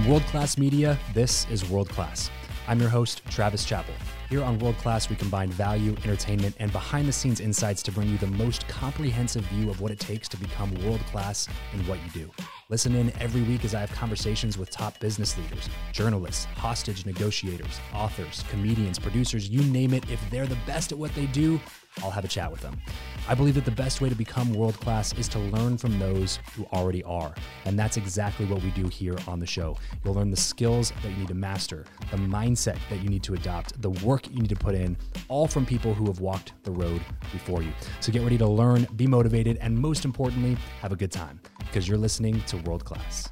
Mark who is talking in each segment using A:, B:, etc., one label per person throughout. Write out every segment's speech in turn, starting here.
A: From World Class Media, this is World Class. I'm your host, Travis Chappell. Here on World Class, we combine value, entertainment, and behind the scenes insights to bring you the most comprehensive view of what it takes to become world class in what you do. Listen in every week as I have conversations with top business leaders, journalists, hostage negotiators, authors, comedians, producers, you name it. If they're the best at what they do, I'll have a chat with them. I believe that the best way to become world class is to learn from those who already are. And that's exactly what we do here on the show. You'll learn the skills that you need to master, the mindset that you need to adopt, the work you need to put in, all from people who have walked the road before you. So get ready to learn, be motivated, and most importantly, have a good time because you're listening to World Class.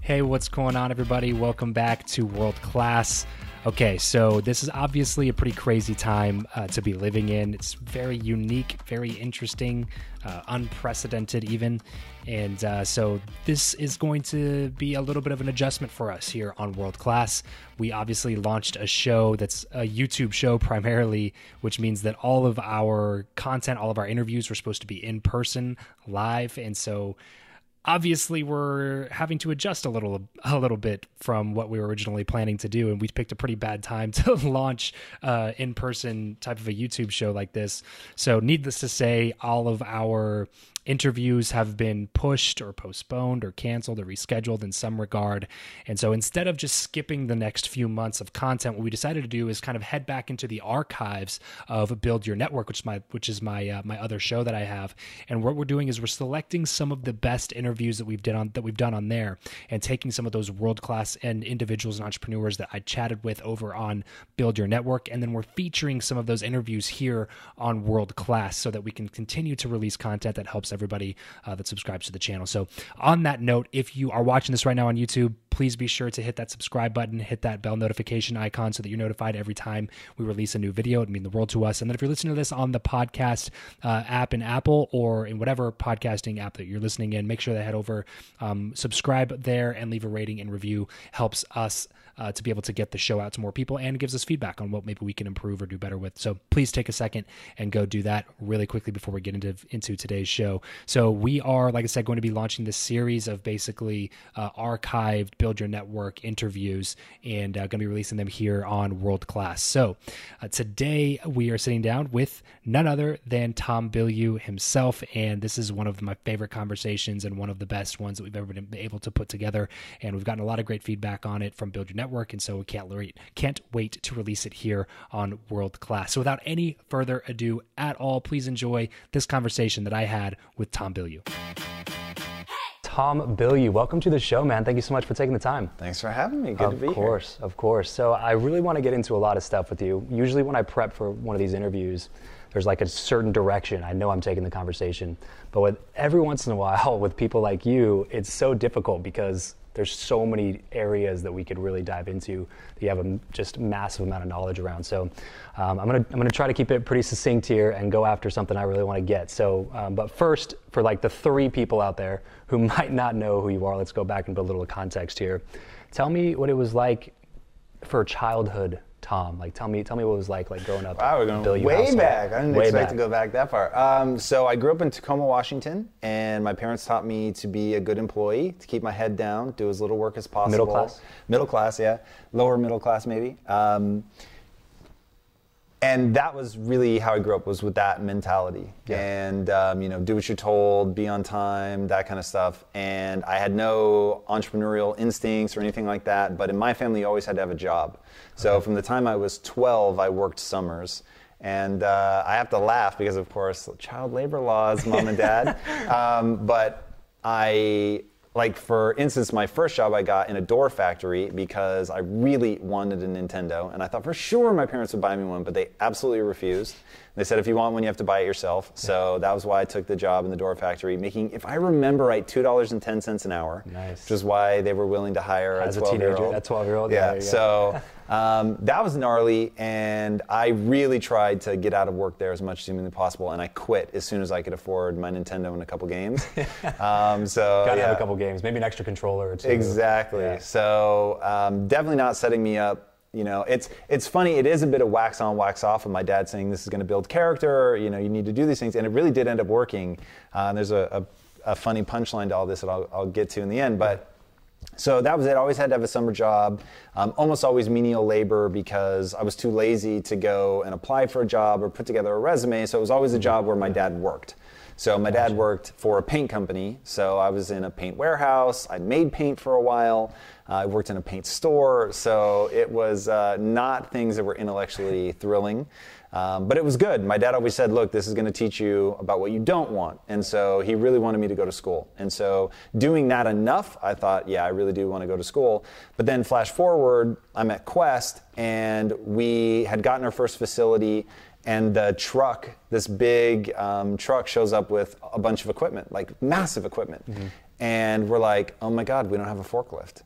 A: Hey, what's going on, everybody? Welcome back to World Class. Okay, so this is obviously a pretty crazy time uh, to be living in. It's very unique, very interesting, uh, unprecedented, even. And uh, so this is going to be a little bit of an adjustment for us here on World Class. We obviously launched a show that's a YouTube show primarily, which means that all of our content, all of our interviews were supposed to be in person, live. And so obviously we're having to adjust a little a little bit from what we were originally planning to do. And we picked a pretty bad time to launch uh, in person type of a YouTube show like this. So needless to say all of our interviews have been pushed or postponed or canceled or rescheduled in some regard. And so instead of just skipping the next few months of content, what we decided to do is kind of head back into the archives of Build Your Network, which is my which is my uh, my other show that I have. And what we're doing is we're selecting some of the best interviews that we've done on that we've done on there and taking some of those world class and individuals and entrepreneurs that I chatted with over on Build Your Network, and then we're featuring some of those interviews here on World Class so that we can continue to release content that helps everybody uh, that subscribes to the channel. So, on that note, if you are watching this right now on YouTube, please be sure to hit that subscribe button, hit that bell notification icon so that you're notified every time we release a new video. It'd mean the world to us. And then if you're listening to this on the podcast uh, app in Apple or in whatever podcasting app that you're listening in, make sure to head over, um, subscribe there, and leave a rating and review. Helps us uh, to be able to get the show out to more people and gives us feedback on what maybe we can improve or do better with. So please take a second and go do that really quickly before we get into into today's show. So we are, like I said, going to be launching this series of basically uh, archived Build Your Network interviews and uh, going to be releasing them here on World Class. So uh, today we are sitting down with none other than Tom Bilyeu himself, and this is one of my favorite conversations and one of the best ones that we've ever been able to put together. And we've gotten a lot of great feedback on it from Build Your Network, and so we can't wait, can't wait to release it here on World Class. So without any further ado at all, please enjoy this conversation that I had with Tom Bilyeu. Tom Bilyeu, welcome to the show, man. Thank you so much for taking the time.
B: Thanks for having me. Good
A: of
B: to be here.
A: Of course, of course. So I really want to get into a lot of stuff with you. Usually when I prep for one of these interviews, there's like a certain direction. I know I'm taking the conversation. But with every once in a while with people like you, it's so difficult because there's so many areas that we could really dive into that you have a just massive amount of knowledge around. So um, I'm gonna I'm gonna try to keep it pretty succinct here and go after something I really want to get. So, um, but first, for like the three people out there who might not know who you are, let's go back and put a little context here. Tell me what it was like for childhood Tom? Like, tell me, tell me what it was like, like growing up.
B: Wow, we're going way household. back. I didn't way expect back. to go back that far. Um, so I grew up in Tacoma, Washington, and my parents taught me to be a good employee, to keep my head down, do as little work as possible.
A: Middle class.
B: Middle class, yeah. Lower middle class, maybe. Um, and that was really how I grew up was with that mentality. Yeah. and um, you know do what you're told be on time that kind of stuff. And I had no entrepreneurial instincts or anything like that but in my family you always had to have a job. So okay. from the time I was 12 I worked summers. And uh, I have to laugh because of course child labor laws mom and dad. Um, but I like for instance my first job i got in a door factory because i really wanted a nintendo and i thought for sure my parents would buy me one but they absolutely refused. They said if you want one you have to buy it yourself. So that was why i took the job in the door factory making if i remember right $2.10 an hour
A: nice.
B: which is why they were willing to hire
A: As
B: a 12 year
A: old a 12 year old
B: yeah, yeah so um, that was gnarly, and I really tried to get out of work there as much as humanly possible, and I quit as soon as I could afford my Nintendo and a couple games.
A: Um, so gotta yeah. have a couple games, maybe an extra controller or two.
B: Exactly. Yeah. So um, definitely not setting me up you know it's it's funny it is a bit of wax on wax off of my dad saying this is going to build character you know you need to do these things and it really did end up working uh, there's a, a, a funny punchline to all this that I'll, I'll, get to in the end but So that was it. I always had to have a summer job, um, almost always menial labor because I was too lazy to go and apply for a job or put together a resume. So it was always a job where my dad worked. So my dad worked for a paint company. So I was in a paint warehouse. I made paint for a while. Uh, I worked in a paint store. So it was uh, not things that were intellectually thrilling. Um, but it was good. My dad always said, look, this is going to teach you about what you don't want. And so he really wanted me to go to school. And so doing that enough, I thought, yeah, I really do want to go to school. But then flash forward, I'm at Quest and we had gotten our first facility and the truck, this big um, truck, shows up with a bunch of equipment, like massive equipment. Mm-hmm. And we're like, oh my God, we don't have a forklift.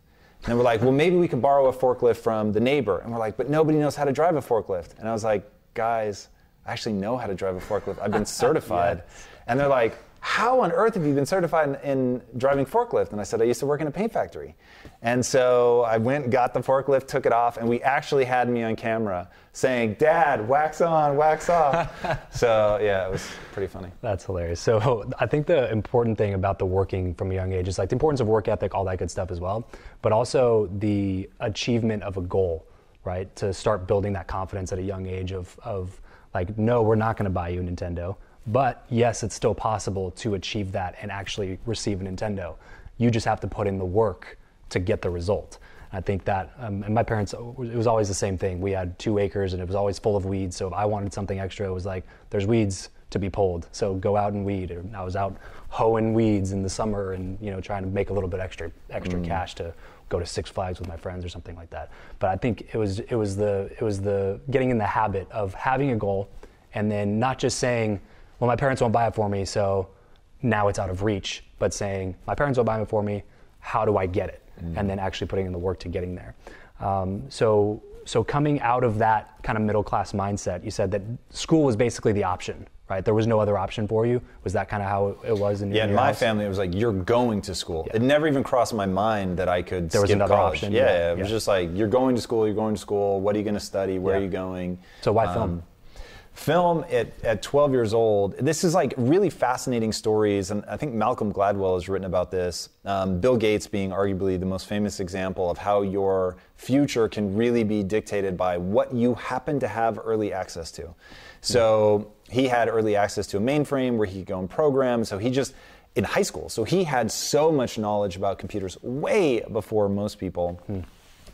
B: And we're like, well, maybe we could borrow a forklift from the neighbor. And we're like, but nobody knows how to drive a forklift. And I was like, guys, I actually know how to drive a forklift. I've been certified. yes. And they're like, how on earth have you been certified in, in, driving forklift? And I said, I used to work in a paint factory. And so I went, got the forklift, took it off, and we actually had me on camera saying, Dad, wax on, wax off. so yeah, it was pretty funny.
A: That's hilarious. So I think the important thing about the working from a young age is like the importance of work ethic, all that good stuff as well, but also the achievement of a goal, right? To start building that confidence at a young age of, of like, no, we're not going to buy you a Nintendo but yes, it's still possible to achieve that and actually receive a Nintendo. You just have to put in the work to get the result. I think that, um, and my parents, it was always the same thing. We had two acres and it was always full of weeds. So if I wanted something extra, it was like, there's weeds to be pulled. So go out and weed. And I was out hoeing weeds in the summer and, you know, trying to make a little bit extra, extra mm. cash to go to Six Flags with my friends or something like that. But I think it was, it was the, it was the getting in the habit of having a goal and then not just saying, well, my parents won't buy it for me, so now it's out of reach. But saying, my parents won't buy it for me, how do I get it? Mm. And then actually putting in the work to getting there. Um, so, so coming out of that kind of middle class mindset, you said that school was basically the option, right? There was no other option for you. Was that kind of how it was in,
B: yeah,
A: in
B: in my
A: house?
B: family, it was like you're going to school. Yeah. It never even crossed my mind that I could
A: there
B: was
A: another
B: college.
A: option.
B: Yeah, yeah, it was just like you're going to school. You're going to school. What are you going to study? Where are you going?
A: So why film? Um,
B: film at, at 12 years old this is like really fascinating stories and i think malcolm gladwell has written about this um, bill gates being arguably the most famous example of how your future can really be dictated by what you happen to have early access to so he had early access to a mainframe where he could go and program so he just in high school so he had so much knowledge about computers way before most people hmm.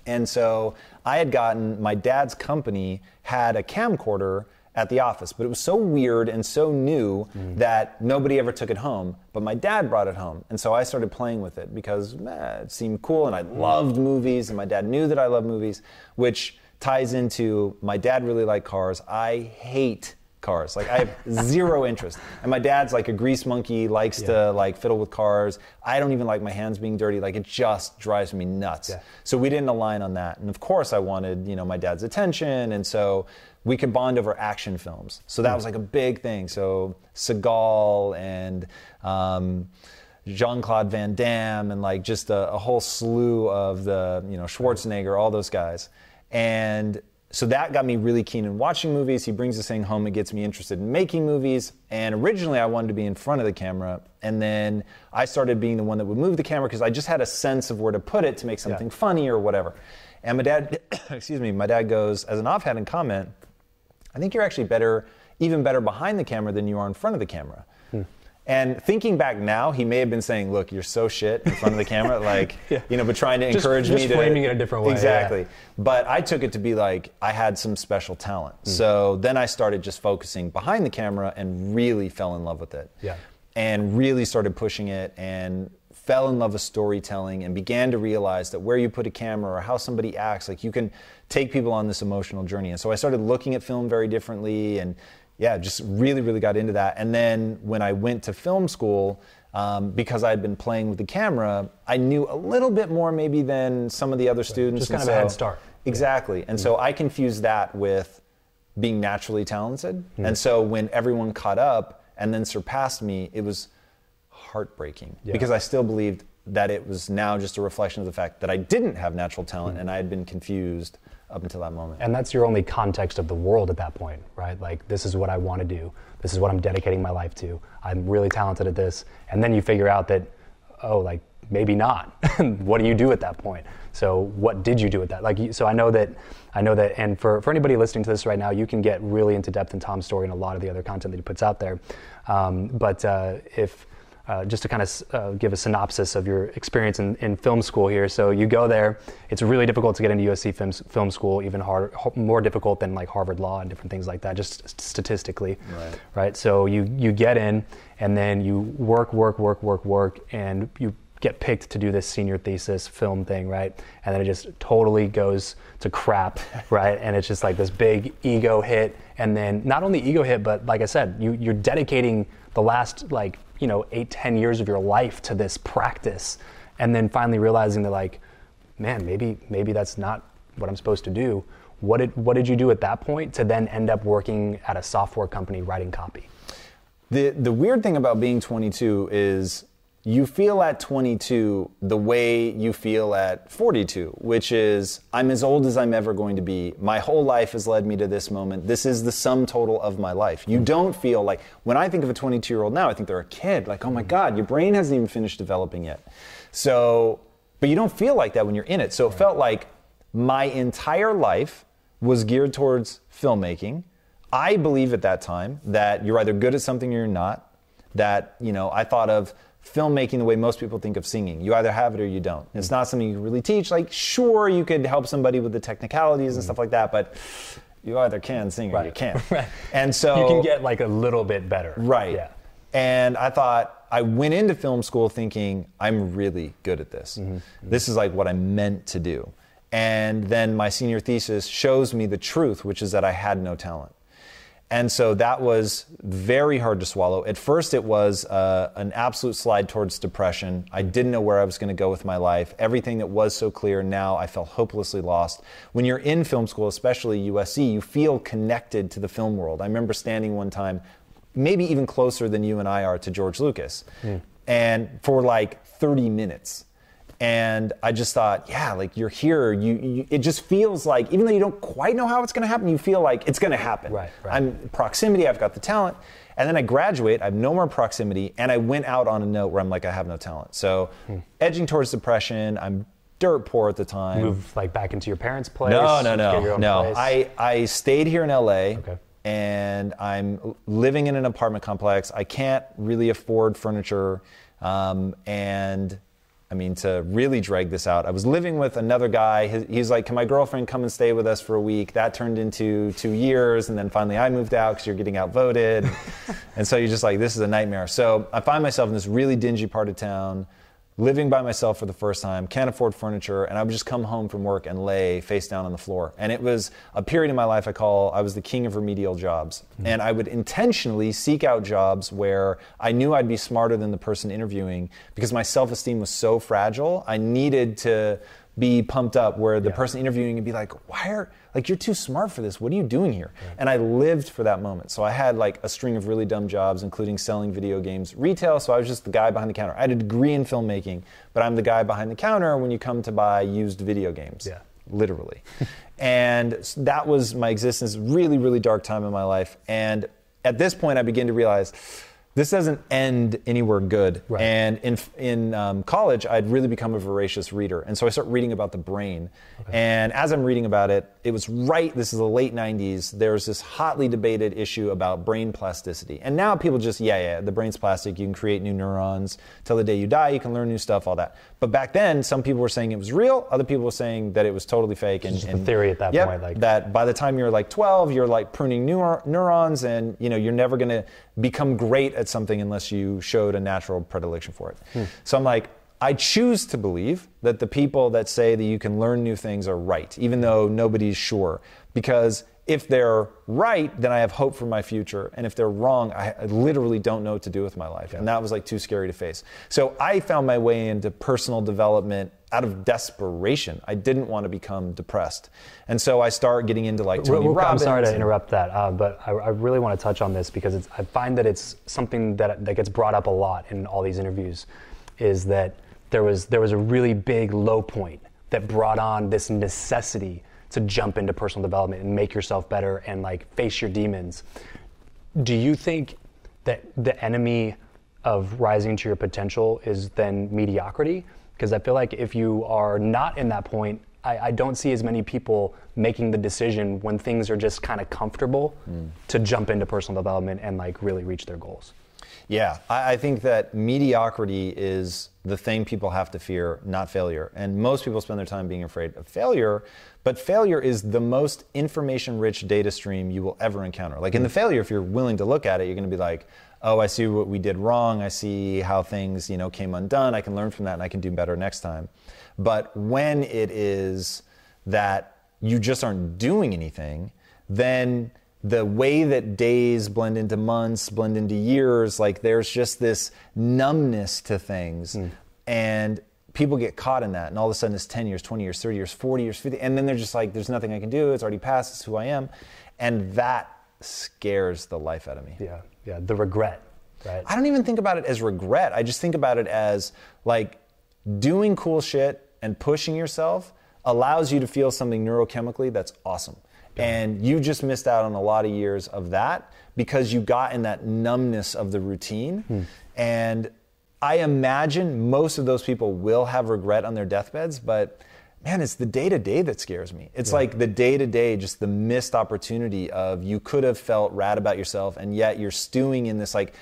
B: and so i had gotten my dad's company had a camcorder at the office. But it was so weird and so new mm. that nobody ever took it home. But my dad brought it home. And so I started playing with it because eh, it seemed cool and I loved movies and my dad knew that I loved movies, which ties into my dad really liked cars. I hate cars. Like I have zero interest. And my dad's like a grease monkey, likes yeah. to like fiddle with cars. I don't even like my hands being dirty. Like it just drives me nuts. Yeah. So we didn't align on that. And of course I wanted, you know, my dad's attention. And so we could bond over action films. So that hmm. was like a big thing. So Seagal and um, Jean Claude Van Damme and like just a, a, whole slew of the, you know, Schwarzenegger, all those guys. And so that got me really keen in watching movies. He brings this thing home. It gets me interested in making movies. And originally, I wanted to be in front of the camera. And then I started being the one that would move the camera because I just had a sense of where to put it to make something yeah. funny or whatever. And my dad, excuse me, my dad goes, as an offhand comment, I think you're actually better, even better behind the camera than you are in front of the camera. And thinking back now, he may have been saying, "Look, you're so shit in front of the camera," like yeah. you know, but trying to encourage
A: just
B: me to
A: framing it a different way.
B: Exactly.
A: Yeah.
B: But I took it to be like I had some special talent. Hmm. So then I started just focusing behind the camera and really fell in love with it.
A: Yeah.
B: And really started pushing it and fell in love with storytelling and began to realize that where you put a camera or how somebody acts, like you can take people on this emotional journey. And so I started looking at film very differently and yeah, just really, really got into that. And then when I went to film school, um, because I had been playing with the camera, I knew a little bit more maybe than some of the other students.
A: Just kind of so, a head start.
B: Exactly. And mm-hmm. so I confused that with being naturally talented. Mm-hmm. And so when everyone caught up and then surpassed me, it was heartbreaking yeah. because I still believed that it was now just a reflection of the fact that I didn't have natural talent mm-hmm. and I had been confused up until that moment.
A: And that's your only context of the world at that point, right? Like, this is what I want to do. This is what I'm dedicating my life to. I'm really talented at this. And then you figure out that, oh, like, maybe not. what do you do at that point? So what did you do with that? Like, so I know that, I know that, and for, for anybody listening to this right now, you can get really into depth in Tom's story and a lot of the other content that he puts out there. Um, but uh, if uh, just to kind of uh, give a synopsis of your experience in, in, film school here. So you go there. It's really difficult to get into USC film, film school, even harder, more difficult than like Harvard Law and different things like that, just statistically. Right. Right. So you you get in, and then you work, work, work, work, work, and you get picked to do this senior thesis film thing, right? And then it just totally goes to crap, right? And it's just like this big ego hit. And then not only ego hit, but like I said, you, you're dedicating the last like you know eight ten years of your life to this practice and then finally realizing that like man maybe maybe that's not what i'm supposed to do. What did what did you do at that point to then end up working at a software company writing copy?
B: The the weird thing about being 22 is you feel at 22 the way you feel at 42, which is I'm as old as I'm ever going to be. My whole life has led me to this moment. This is the sum total of my life. You don't feel like, when I think of a 22 year old now, I think they're a kid. Like, oh my God, your brain hasn't even finished developing yet. So, but you don't feel like that when you're in it. So it felt like my entire life was geared towards filmmaking. I believe at that time that you're either good at something or you're not. That, you know, I thought of filmmaking the way most people think of singing. You either have it or you don't. It's mm. not something you can really teach. Like, sure, you could help somebody with the technicalities and mm. stuff like that, but you either can sing or right. you can't. right.
A: And so you can get like a little bit better.
B: Right. Yeah. And I thought I went into film school thinking I'm really good at this. Mm-hmm. mm-hmm. This is like what I'm meant to do. And then my senior thesis shows me the truth, which is that I had no talent. And so that was very hard to swallow. At first, it was uh, an absolute slide towards depression. I didn't know where I was going to go with my life. Everything that was so clear, now I felt hopelessly lost. When you're in film school, especially USC, you feel connected to the film world. I remember standing one time, maybe even closer than you and I are to George Lucas, mm. and for like 30 minutes and I just thought, yeah, like you're here. You, you, it just feels like even though you don't quite know how it's going to happen, you feel like it's going to happen.
A: Right, right.
B: I'm proximity. I've got the talent. And then I graduate. I have no more proximity, and I went out on a note where I'm like, I have no talent. So, hmm. edging towards depression. I'm dirt poor at the time.
A: Move like back into your parents' place.
B: No, no, no, no. Place. I I stayed here in LA. Okay. And I'm living in an apartment complex. I can't really afford furniture. Um, and I mean, to really drag this out, I was living with another guy. He's like, Can my girlfriend come and stay with us for a week? That turned into two years. And then finally, I moved out because you're getting outvoted. and so you're just like, This is a nightmare. So I find myself in this really dingy part of town living by myself for the first time, can't afford furniture, and I would just come home from work and lay face down on the floor. And it was a period in my life I call I was the king of remedial jobs. Mm-hmm. And I would intentionally seek out jobs where I knew I'd be smarter than the person interviewing because my self-esteem was so fragile. I needed to be pumped up where the yeah. person interviewing would be like, why are, like, you're too smart for this. What are you doing here? Yeah. And I lived for that moment. So I had like a string of really dumb jobs, including selling video games retail. So I was just the guy behind the counter. I had a degree in filmmaking, but I'm the guy behind the counter when you come to buy used video games.
A: Yeah.
B: Literally. and that was my existence, really, really dark time in my life. And at this point, I begin to realize, this doesn't end anywhere good. Right. And in in um, college, I'd really become a voracious reader, and so I start reading about the brain. Okay. And as I'm reading about it, it was right. This is the late '90s. There's this hotly debated issue about brain plasticity, and now people just yeah yeah the brain's plastic. You can create new neurons till the day you die. You can learn new stuff, all that. But back then, some people were saying it was real. Other people were saying that it was totally fake.
A: And, and theory at that
B: yep,
A: point, like
B: that by the time you're like 12, you're like pruning neurons, and you know you're never going to become great at something unless you showed a natural predilection for it. Hmm. So I'm like, I choose to believe that the people that say that you can learn new things are right, even though nobody's sure. Because if they're right, then I have hope for my future. And if they're wrong, I, I literally don't know what to do with my life. Yeah. And that was like too scary to face. So I found my way into personal development out of desperation. I didn't want to become depressed. And so I start getting into like Tony Robbins.
A: I'm sorry to interrupt that, uh, but I, I, really want to touch on this because I find that it's something that, that gets brought up a lot in all these interviews is that there was, there was a really big low point that brought on this necessity to jump into personal development and make yourself better and like face your demons. Do you think that the enemy of rising to your potential is then mediocrity? Because I feel like if you are not in that point, I, I don't see as many people making the decision when things are just kind of comfortable mm. to jump into personal development and like really reach their goals.
B: Yeah, I, I think that mediocrity is the thing people have to fear, not failure. And most people spend their time being afraid of failure, but failure is the most information rich data stream you will ever encounter. Like in the failure, if you're willing to look at it, you're going to be like, oh, I see what we did wrong. I see how things, you know, came undone. I can learn from that and I can do better next time. But when it is that you just aren't doing anything, then the way that days blend into months, blend into years, like there's just this numbness to things. Mm. And people get caught in that. And all of a sudden it's 10 years, 20 years, 30 years, 40 years, 50. And then they're just like, there's nothing I can do. It's already past. It's who I am. And that scares the life out of me.
A: Yeah. Yeah. The regret, right?
B: I don't even think about it as regret. I just think about it as like doing cool shit and pushing yourself allows you to feel something neurochemically that's awesome. And you just missed out on a lot of years of that because you got in that numbness of the routine. Hmm. And I imagine most of those people will have regret on their deathbeds, but man, it's the day to day that scares me. It's yeah. like the day to day, just the missed opportunity of you could have felt rad about yourself, and yet you're stewing in this like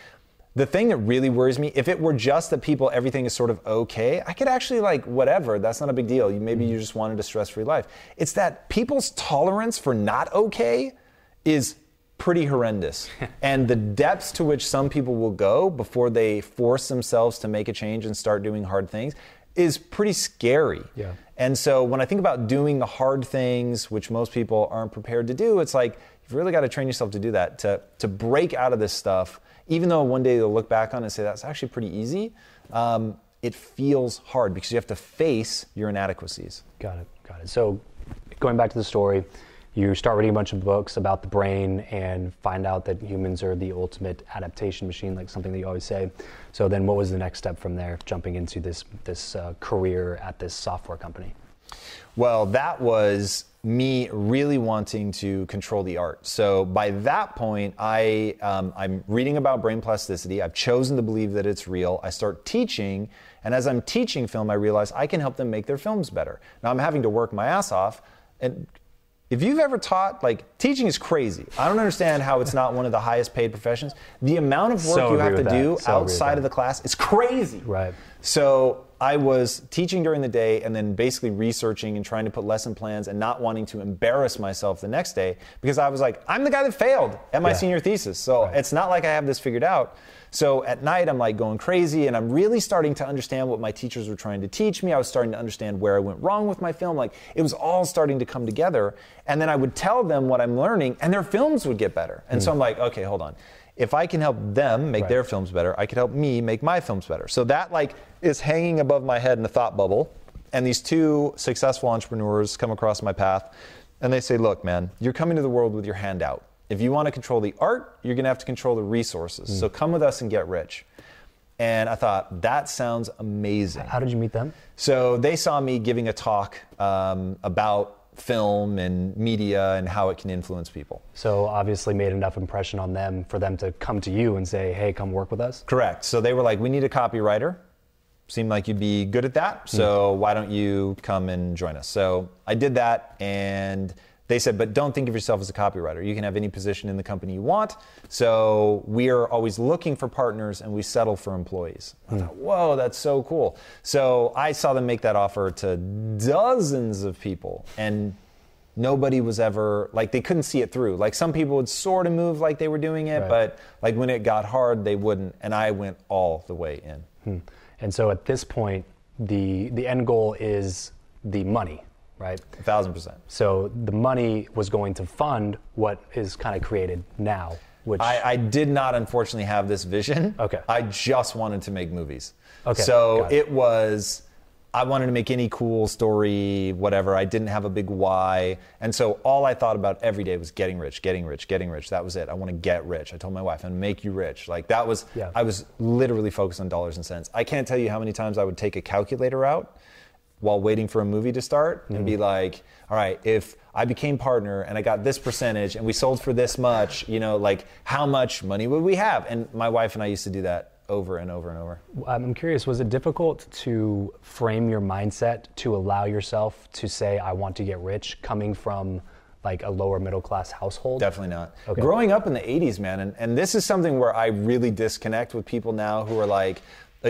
B: the thing that really worries me, if it were just that people, everything is sort of okay, I could actually like whatever. That's not a big deal. Maybe mm-hmm. you just wanted a stress-free life. It's that people's tolerance for not okay is pretty horrendous. and the depths to which some people will go before they force themselves to make a change and start doing hard things is pretty scary.
A: Yeah.
B: And so when I think about doing the hard things, which most people aren't prepared to do, it's like you've really got to train yourself to do that, to, to break out of this stuff even though one day you'll look back on it and say that's actually pretty easy, um, it feels hard because you have to face your inadequacies.
A: Got it, got it. So, going back to the story, you start reading a bunch of books about the brain and find out that humans are the ultimate adaptation machine, like something that you always say. So then, what was the next step from there, jumping into this this uh, career at this software company?
B: Well, that was me really wanting to control the art. So by that point, I, um, I'm reading about brain plasticity. I've chosen to believe that it's real. I start teaching, and as I'm teaching film, I realize I can help them make their films better. Now I'm having to work my ass off, and if you've ever taught, like teaching is crazy. I don't understand how it's not one of the highest paid professions. The amount of work so you have to that. do so outside of the class is crazy.
A: Right.
B: So I was teaching during the day and then basically researching and trying to put lesson plans and not wanting to embarrass myself the next day because I was like, I'm the guy that failed at my yeah. senior thesis. So right. it's not like I have this figured out. So at night, I'm like going crazy and I'm really starting to understand what my teachers were trying to teach me. I was starting to understand where I went wrong with my film. Like it was all starting to come together. And then I would tell them what I'm learning and their films would get better. And mm. so I'm like, okay, hold on if I can help them make right. their films better, I can help me make my films better. So that like is hanging above my head in a thought bubble. And these two successful entrepreneurs come across my path and they say, look, man, you're coming to the world with your hand out. If you want to control the art, you're going to have to control the resources. Mm. So come with us and get rich. And I thought, that sounds amazing.
A: How did you meet them?
B: So they saw me giving a talk um, about film and media and how it can influence people.
A: So obviously made enough impression on them for them to come to you and say, "Hey, come work with us."
B: Correct. So they were like, "We need a copywriter." Seemed like you'd be good at that. So mm. why don't you come and join us? So I did that and they said, but don't think of yourself as a copywriter. You can have any position in the company you want. So we are always looking for partners and we settle for employees. I thought, whoa, that's so cool. So I saw them make that offer to dozens of people and nobody was ever like they couldn't see it through. Like some people would sort of move like they were doing it, right. but like when it got hard, they wouldn't. And I went all the way in.
A: Hmm. And so at this point, the the end goal is the money, right?
B: A thousand percent.
A: So the money was going to fund what is kind of created now. Which
B: I, I did not unfortunately have this vision.
A: Okay.
B: I just wanted to make movies.
A: Okay.
B: So it. it was I wanted to make any cool story, whatever. I didn't have a big why. And so all I thought about every day was getting rich, getting rich, getting rich. That was it. I want to get rich. I told my wife, I'm make you rich. Like that was, yeah. I was literally focused on dollars and cents. I can't tell you how many times I would take a calculator out while waiting for a movie to start and mm-hmm. be like, all right, if I became partner and I got this percentage and we sold for this much, you know, like how much money would we have? And my wife and I used to do that over and over and over.
A: I'm curious, was it difficult to frame your mindset to allow yourself to say, I want to get rich, coming from like a lower middle class household?
B: Definitely not. Okay. Growing up in the 80s, man, and, and this is something where I really disconnect with people now who are like,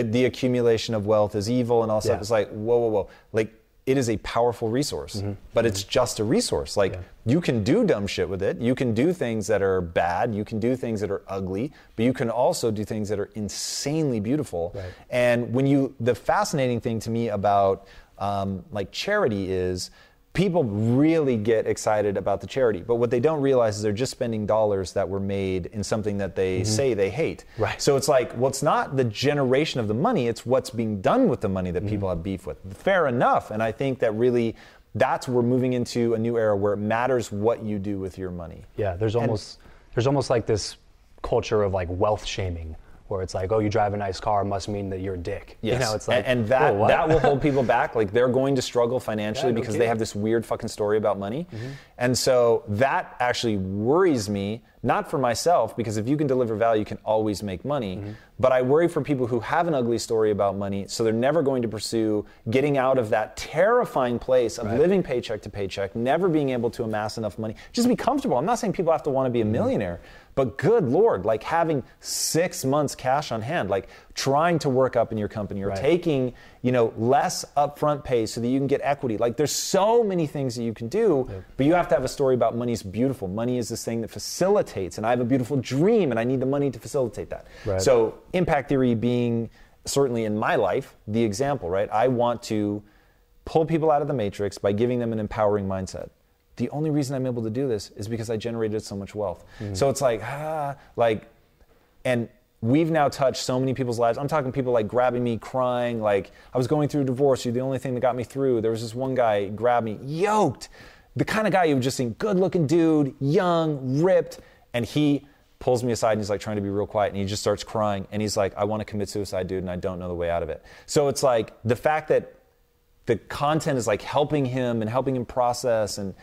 B: the accumulation of wealth is evil and all stuff. Yeah. It's like, whoa, whoa, whoa. Like, it is a powerful resource, mm-hmm. but mm-hmm. it's just a resource. Like, yeah. you can do dumb shit with it. You can do things that are bad. You can do things that are ugly, but you can also do things that are insanely beautiful. Right. And when you, the fascinating thing to me about um, like charity is, people really get excited about the charity, but what they don't realize is they're just spending dollars that were made in something that they mm-hmm. say they hate.
A: Right.
B: So it's like, well, it's not the generation of the money, it's what's being done with the money that mm-hmm. people have beef with. Fair enough. And I think that really that's we're moving into a new era where it matters what you do with your money.
A: Yeah, there's almost and, there's almost like this culture of like wealth shaming where it's like, oh, you drive a nice car must mean that you're a dick.
B: Yes.
A: You
B: know, it's like, and, and that oh, that will hold people back. Like they're going to struggle financially yeah, because they have this weird fucking story about money, mm-hmm. and so that actually worries me. Not for myself because if you can deliver value, you can always make money. Mm-hmm. But I worry for people who have an ugly story about money, so they're never going to pursue getting out of that terrifying place of right. living paycheck to paycheck, never being able to amass enough money, just be comfortable. I'm not saying people have to want to be a mm-hmm. millionaire. Mm-hmm but good Lord, like having six months cash on hand, like trying to work up in your company or right. taking, you know, less upfront pay so that you can get equity. Like there's so many things that you can do, yep. but you have to have a story about money's beautiful. Money is this thing that facilitates, and I have a beautiful dream and I need the money to facilitate that. Right. So impact theory being certainly in my life, the example, right? I want to pull people out of the matrix by giving them an empowering mindset the only reason I'm able to do this is because I generated so much wealth. Mm-hmm. So it's like, ah, like, and we've now touched so many people's lives. I'm talking people like grabbing me, crying, like, I was going through a divorce, you're the only thing that got me through. There was this one guy grabbed me, yoked, the kind of guy you would just think, good looking dude, young, ripped, and he pulls me aside and he's like trying to be real quiet and he just starts crying and he's like, I want to commit suicide, dude, and I don't know the way out of it. So it's like the fact that the content is like helping him and helping him process and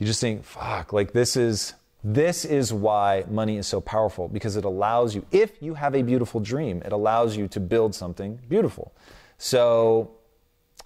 B: you just think, fuck, like this is this is why money is so powerful because it allows you, if you have a beautiful dream, it allows you to build something beautiful. So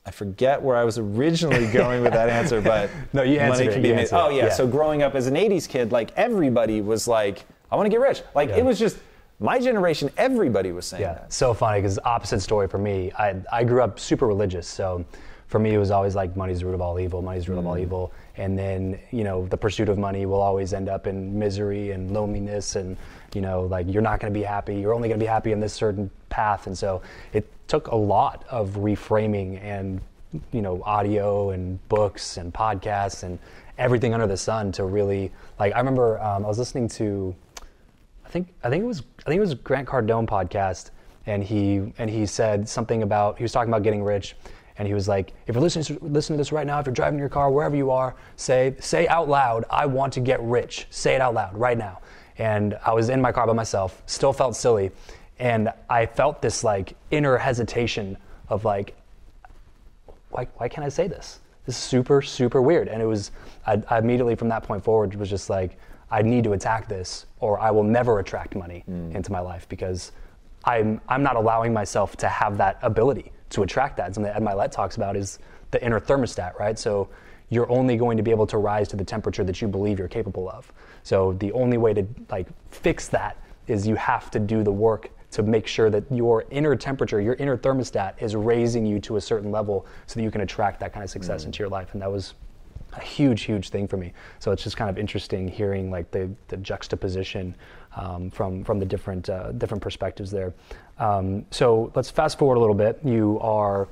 B: I forget where I was originally going with that answer, but
A: no, you answered money can it, be
B: Oh yeah. yeah. So growing up as an '80s kid, like everybody was like, "I want to get rich." Like yeah. it was just my generation. Everybody was saying yeah. that.
A: So funny because opposite story for me. I I grew up super religious, so for me, it was always like money's the root of all evil, money's the root mm. of all mm. evil. And then, you know, the pursuit of money will always end up in misery and loneliness and, you know, like you're not going to be happy. You're only going to be happy in this certain path. And so it took a lot of reframing and, you know, audio and books and podcasts and everything under the sun to really, like, I remember um, I was listening to, I think, I think it was, I think it was Grant Cardone podcast and he, and he said something about, he was talking about getting rich and he was like, if you're listening to, listening to this right now, if you're driving your car, wherever you are, say, say out loud, I want to get rich. Say it out loud right now. And I was in my car by myself, still felt silly. And I felt this like inner hesitation of like, why, why can't I say this? This is super, super weird. And it was, I, I immediately from that point forward was just like, I need to attack this or I will never attract money mm. into my life because I'm, I'm not allowing myself to have that ability to attract that. Something that Ed Mylett talks about is the inner thermostat, right? So you're only going to be able to rise to the temperature that you believe you're capable of. So the only way to like fix that is you have to do the work to make sure that your inner temperature, your inner thermostat is raising you to a certain level so that you can attract that kind of success mm. into your life. And that was a huge, huge thing for me. So it's just kind of interesting hearing like the, the juxtaposition um, from from the different uh, different perspectives there. Um, so let's fast forward a little bit. You are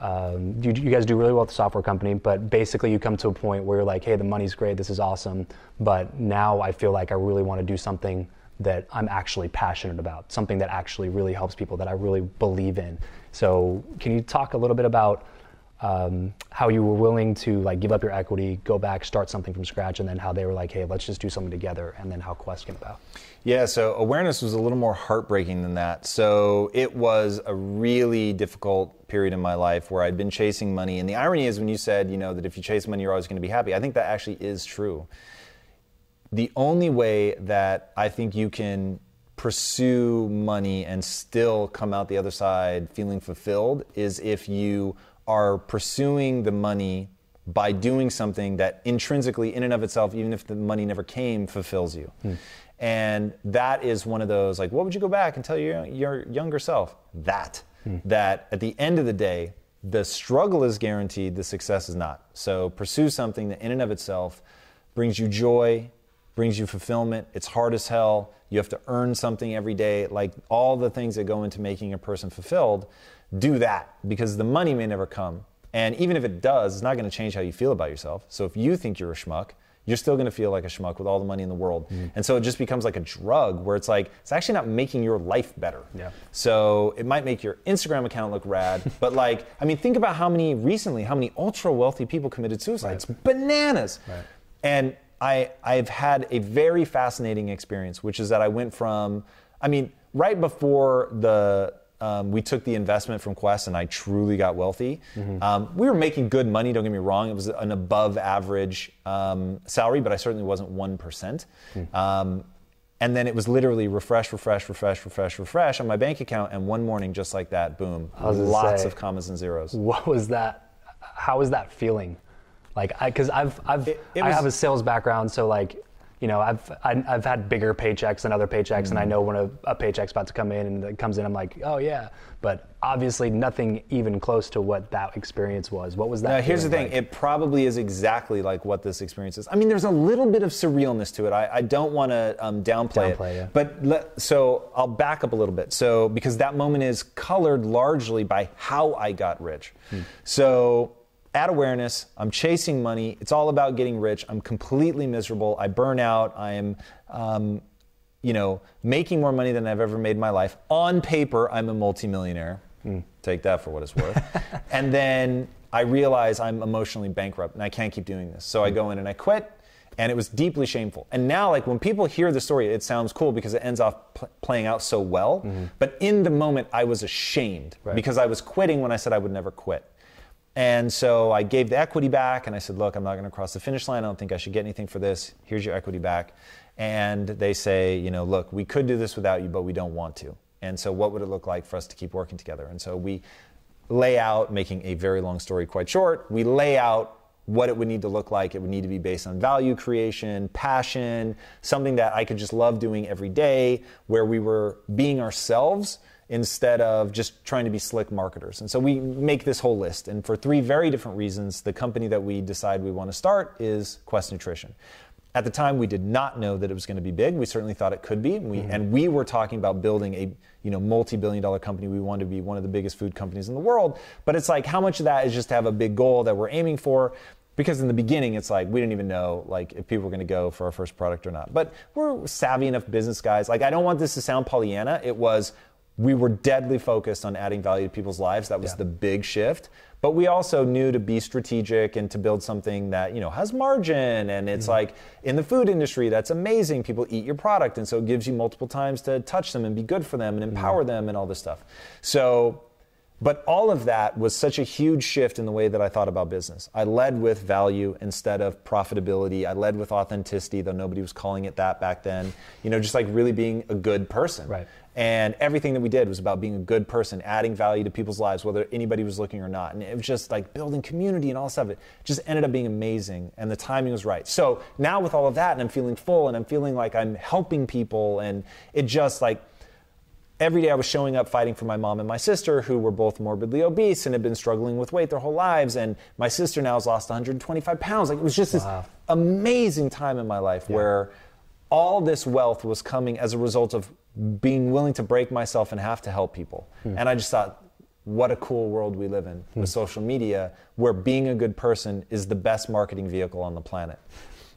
A: um, you, you, guys do really well with the software company, but basically you come to a point where you're like, hey, the money's great, this is awesome, but now I feel like I really want to do something that I'm actually passionate about, something that actually really helps people that I really believe in. So can you talk a little bit about um, how you were willing to like give up your equity, go back, start something from scratch, and then how they were like, hey, let's just do something together, and then how Quest came about.
B: Yeah, so awareness was a little more heartbreaking than that. So it was a really difficult period in my life where I'd been chasing money, and the irony is when you said, you know, that if you chase money, you're always going to be happy. I think that actually is true. The only way that I think you can pursue money and still come out the other side feeling fulfilled is if you are pursuing the money by doing something that intrinsically, in and of itself, even if the money never came, fulfills you. Hmm. And that is one of those like, what would you go back and tell your, your younger self? That. Hmm. That at the end of the day, the struggle is guaranteed, the success is not. So pursue something that, in and of itself, brings you joy, brings you fulfillment. It's hard as hell. You have to earn something every day. Like all the things that go into making a person fulfilled, do that because the money may never come. And even if it does, it's not going to change how you feel about yourself. So if you think you're a schmuck, you're still going to feel like a schmuck with all the money in the world. Mm-hmm. And so it just becomes like a drug where it's like, it's actually not making your life better.
A: Yeah.
B: So it might make your Instagram account look rad, but like, I mean, think about how many recently, how many ultra wealthy people committed suicide. Right. It's bananas. Right. And I, I've had a very fascinating experience, which is that I went from, I mean, right before the um, we took the investment from Quest and I truly got wealthy. Mm-hmm. Um, we were making good money, don't get me wrong. It was an above average um, salary, but I certainly wasn't 1%. Mm-hmm. Um, and then it was literally refresh, refresh, refresh, refresh, refresh on my bank account. And one morning, just like that, boom, lots say, of commas and zeros.
A: What was that? How was that feeling? Like, I, because I've, I've, it, it was, I have a sales background, so like, you know, I've I, have i have had bigger paychecks than other paychecks, mm-hmm. and I mm-hmm. know when a, a, paycheck's about to come in and it comes in, I'm like, oh yeah. But obviously, nothing even close to what that experience was. What was that?
B: Now, here's the thing: like? it probably is exactly like what this experience is. I mean, there's a little bit of surrealness to it. I, I don't want to um, downplay, downplay, it, yeah. but let, so I'll back up a little bit. So because that moment is colored largely by how I got rich. Hmm. So at awareness. I'm chasing money. It's all about getting rich. I'm completely miserable. I burn out. I am, um, you know, making more money than I've ever made in my life. On paper, I'm a multimillionaire. Mm. Take that for what it's worth. and then I realize I'm emotionally bankrupt and I can't keep doing this. So I go in and I quit. And it was deeply shameful. And now, like when people hear the story, it sounds cool because it ends off pl- playing out so well. Mm-hmm. But in the moment, I was ashamed right. because I was quitting when I said I would never quit. And so I gave the equity back and I said, look, I'm not going to cross the finish line. I don't think I should get anything for this. Here's your equity back. And they say, you know, look, we could do this without you, but we don't want to. And so what would it look like for us to keep working together? And so we lay out, making a very long story quite short, we lay out what it would need to look like. It would need to be based on value creation, passion, something that I could just love doing every day, where we were being ourselves instead of just trying to be slick marketers. And so we make this whole list. And for three very different reasons, the company that we decide we want to start is Quest Nutrition. At the time, we did not know that it was going to be big. We certainly thought it could be, and we, mm-hmm. and we were talking about building a you know multi-billion-dollar company. We wanted to be one of the biggest food companies in the world. But it's like how much of that is just to have a big goal that we're aiming for? Because in the beginning, it's like we didn't even know like if people were going to go for our first product or not. But we're savvy enough business guys. Like I don't want this to sound Pollyanna. It was we were deadly focused on adding value to people's lives. That was yeah. the big shift. But we also knew to be strategic and to build something that, you know, has margin. And it's mm-hmm. like in the food industry, that's amazing. People eat your product. And so it gives you multiple times to touch them and be good for them and empower mm-hmm. them and all this stuff. So, but all of that was such a huge shift in the way that I thought about business. I led with value instead of profitability. I led with authenticity, though nobody was calling it that back then. You know, just like really being a good person.
A: Right.
B: And everything that we did was about being a good person, adding value to people's lives, whether anybody was looking or not. And it was just like building community and all this stuff. It just ended up being amazing, and the timing was right. So now with all of that, and I'm feeling full, and I'm feeling like I'm helping people, and it just like every day I was showing up fighting for my mom and my sister, who were both morbidly obese and had been struggling with weight their whole lives. And my sister now has lost 125 pounds. Like it was just wow. this amazing time in my life yeah. where all this wealth was coming as a result of being willing to break myself in half to help people. Hmm. And I just thought, what a cool world we live in hmm. with social media, where being a good person is the best marketing vehicle on the planet.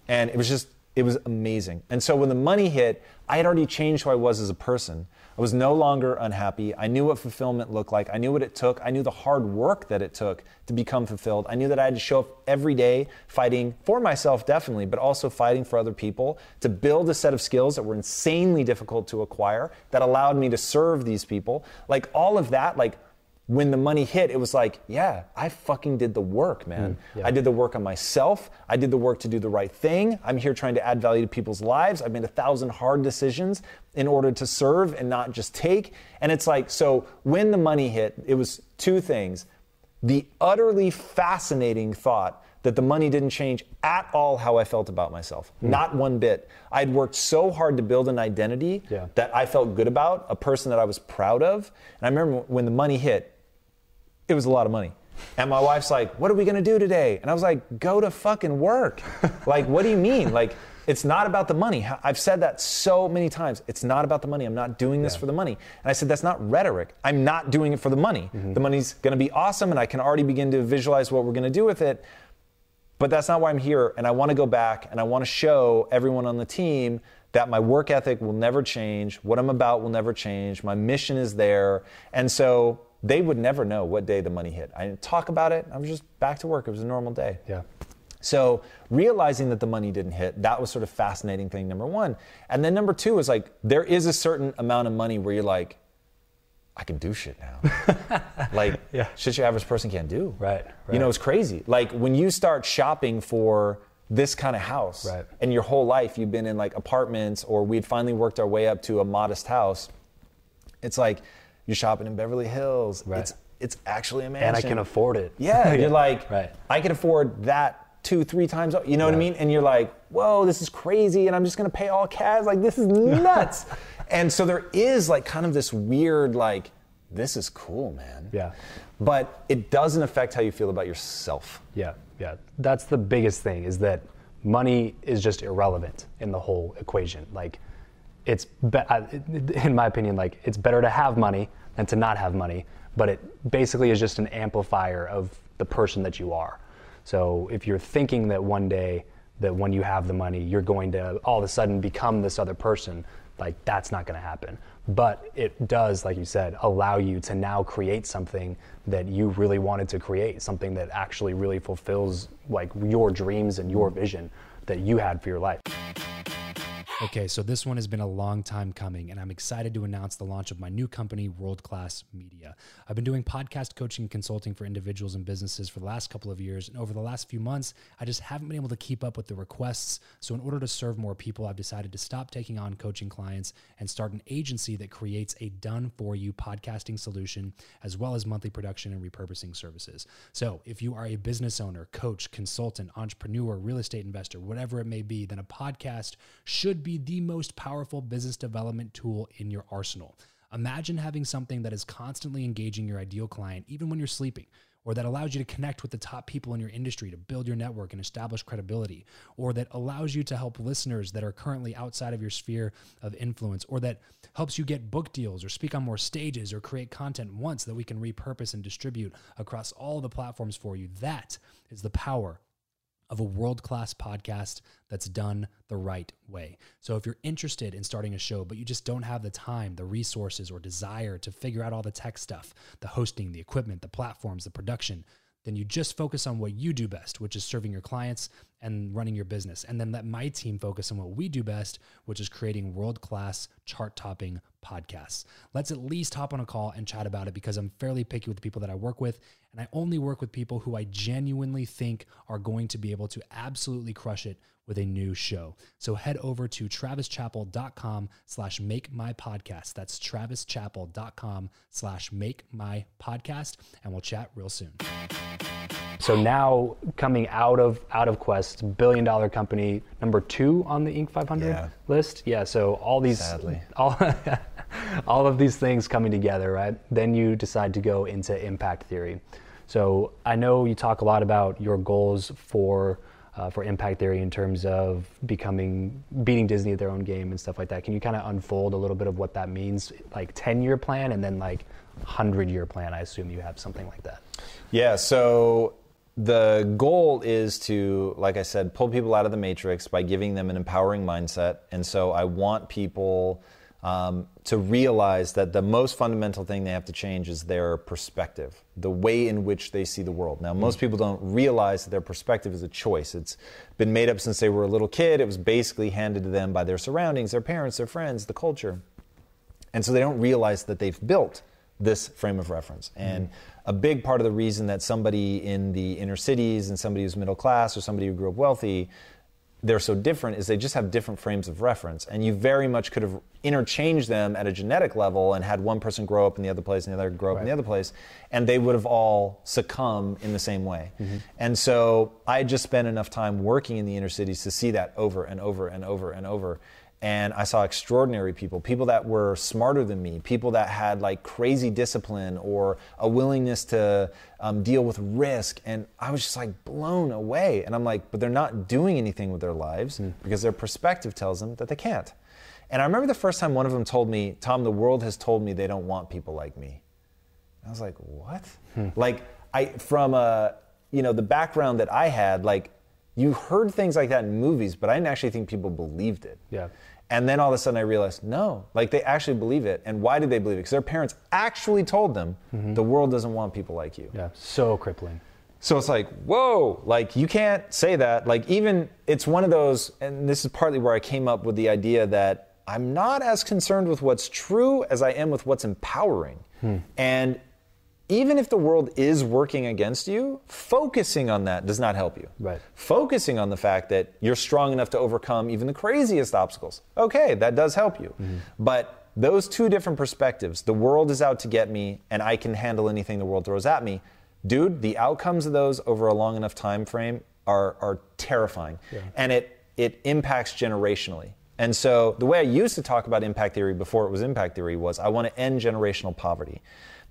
B: And it was just, it was amazing. And so when the money hit, I had already changed who I was as a person. I was no longer unhappy. I knew what fulfillment looked like. I knew what it took. I knew the hard work that it took to become fulfilled. I knew that I had to show up every day fighting for myself, definitely, but also fighting for other people to build a set of skills that were insanely difficult to acquire that allowed me to serve these people. Like all of that, like when the money hit, it was like, yeah, I fucking did the work, man.
A: Mm, yeah.
B: I did the work on myself. I did the work to do the right thing. I'm here trying to add value to people's lives. I've made a thousand hard decisions in order to serve and not just take. And it's like, so when the money hit, it was two things. The utterly fascinating thought that the money didn't change at all how I felt about myself. Mm. Not one bit. I'd worked so hard to build an identity
A: yeah.
B: that I felt good about, a person that I was proud of. And I remember when the money hit, it was a lot of money. And my wife's like, What are we gonna do today? And I was like, Go to fucking work. like, what do you mean? Like, it's not about the money. I've said that so many times. It's not about the money. I'm not doing this yeah. for the money. And I said, That's not rhetoric. I'm not doing it for the money. Mm-hmm. The money's gonna be awesome, and I can already begin to visualize what we're gonna do with it. But that's not why I'm here. And I wanna go back and I wanna show everyone on the team that my work ethic will never change, what I'm about will never change, my mission is there. And so they would never know what day the money hit. I didn't talk about it. I was just back to work. It was a normal day.
A: Yeah.
B: So realizing that the money didn't hit, that was sort of fascinating thing number one. And then number two is like there is a certain amount of money where you're like, I can do shit now. like yeah. shit your average person can't do.
A: Right, right.
B: You know, it's crazy. Like when you start shopping for this kind of house
A: right.
B: and your whole life you've been in like apartments or we'd finally worked our way up to a modest house, it's like you're shopping in Beverly Hills.
A: Right.
B: It's it's actually a mansion.
A: And I can afford it.
B: Yeah, you're like,
A: right.
B: I can afford that two, three times. You know what I mean? And you're like, whoa, this is crazy, and I'm just gonna pay all cash. Like this is nuts. and so there is like kind of this weird like, this is cool, man.
A: Yeah.
B: But it doesn't affect how you feel about yourself.
A: Yeah, yeah. That's the biggest thing is that money is just irrelevant in the whole equation. Like it's be- in my opinion like it's better to have money than to not have money but it basically is just an amplifier of the person that you are. So if you're thinking that one day that when you have the money you're going to all of a sudden become this other person like that's not going to happen. But it does like you said allow you to now create something that you really wanted to create something that actually really fulfills like your dreams and your vision that you had for your life Okay, so this one has been a long time coming, and I'm excited to announce the launch of my new company, World Class Media. I've been doing podcast coaching and consulting for individuals and businesses for the last couple of years, and over the last few months, I just haven't been able to keep up with the requests. So, in order to serve more people, I've decided to stop taking on coaching clients and start an agency that creates a done for you podcasting solution, as well as monthly production and repurposing services. So, if you are a business owner, coach, consultant, entrepreneur, real estate investor, whatever it may be, then a podcast should be the most powerful business development tool in your arsenal. Imagine having something that is constantly engaging your ideal client, even when you're sleeping, or that allows you to connect with the top people in your industry to build your network and establish credibility, or that allows you to help listeners that are currently outside of your sphere of influence, or that helps you get book deals or speak on more stages or create content once that we can repurpose and distribute across all the platforms for you. That is the power of a world class podcast that's done the right way. So, if you're interested in starting a show, but you just don't have the time, the resources, or desire to figure out all the tech stuff the hosting, the equipment, the platforms, the production then you just focus on what you do best, which is serving your clients and running your business. And then let my team focus on what we do best, which is creating world class chart topping podcasts. Let's at least hop on a call and chat about it because I'm fairly picky with the people that I work with. And I only work with people who I genuinely think are going to be able to absolutely crush it with a new show. So head over to travischappell.com slash make my podcast. That's travischappell.com slash make my podcast. And we'll chat real soon. So now coming out of out of Quest, billion dollar company, number two on the Inc. 500 yeah. list. Yeah. So all these,
B: Sadly.
A: all, all of these things coming together, right? Then you decide to go into impact theory. So I know you talk a lot about your goals for uh, for impact theory in terms of becoming beating Disney at their own game and stuff like that. Can you kind of unfold a little bit of what that means, like ten year plan and then like hundred year plan? I assume you have something like that.
B: Yeah. So the goal is to, like I said, pull people out of the matrix by giving them an empowering mindset. And so I want people um, to realize that the most fundamental thing they have to change is their perspective, the way in which they see the world. Now, most people don't realize that their perspective is a choice. It's been made up since they were a little kid. It was basically handed to them by their surroundings, their parents, their friends, the culture. And so they don't realize that they've built this frame of reference. And a big part of the reason that somebody in the inner cities and somebody who's middle class or somebody who grew up wealthy they're so different is they just have different frames of reference. And you very much could have interchanged them at a genetic level and had one person grow up in the other place and the other grow up
A: Right.
B: in the other place and they would have all succumb in the same way. Mm-hmm. And so i just spent enough time working in the inner cities to see that over and over and over and over and I saw extraordinary people, people that were smarter than me, people that had like crazy discipline or a willingness to um, deal with risk. And I was just like blown away. And I'm like, but they're not doing anything with their lives because their perspective tells them that they can't. And I remember the first time one of them told me, Tom, the world has told me they don't want people like me. I was like, what? Like, I from uh, you know the background that I had, like you heard things like that in movies, but I didn't actually think people believed it.
A: Yeah.
B: And then all of a sudden I realized, no, like they actually believe it. And why did they believe it? Because their parents actually told them mm-hmm. the world doesn't want people like you.
A: Yeah, so crippling.
B: So it's like, whoa, like you can't say that. Like, even it's one of those, and this is partly where I came up with the idea that I'm not as concerned with what's true as I am with what's empowering. Hmm. And even if the world is working against you, focusing on that does not help you.
A: Right.
B: Focusing on the fact that you're strong enough to overcome even the craziest obstacles, okay, that does help you. Mm-hmm. But those two different perspectives, the world is out to get me and I can handle anything the world throws at me, dude, the outcomes of those over a long enough time frame are, are terrifying. And it, it impacts generationally. And so the way I used to talk about impact theory before it was impact theory was I want to end generational poverty.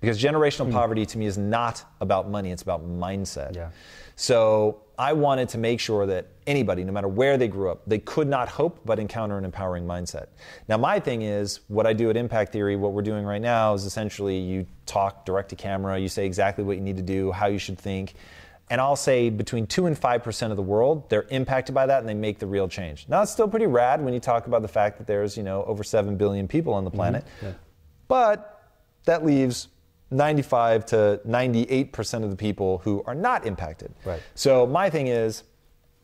B: Because generational hmm. poverty to me is not about money, it's about mindset.
A: Yeah.
B: So I wanted to make sure that anybody, no matter where they grew up, they could not hope but encounter an empowering mindset. Now, my thing is, what I do at Impact Theory, what we're doing right now is essentially you talk direct to camera, you say exactly what you need to do, how you should think. And I'll say between 2 and 5% of the world, they're impacted by that and they make the real change. Now, it's still pretty rad when you talk about the fact that there's, you know, over 7 billion people on the mm-hmm. planet. But that leaves 95 to 98% of the people who are not impacted.
A: Right.
B: So my thing is,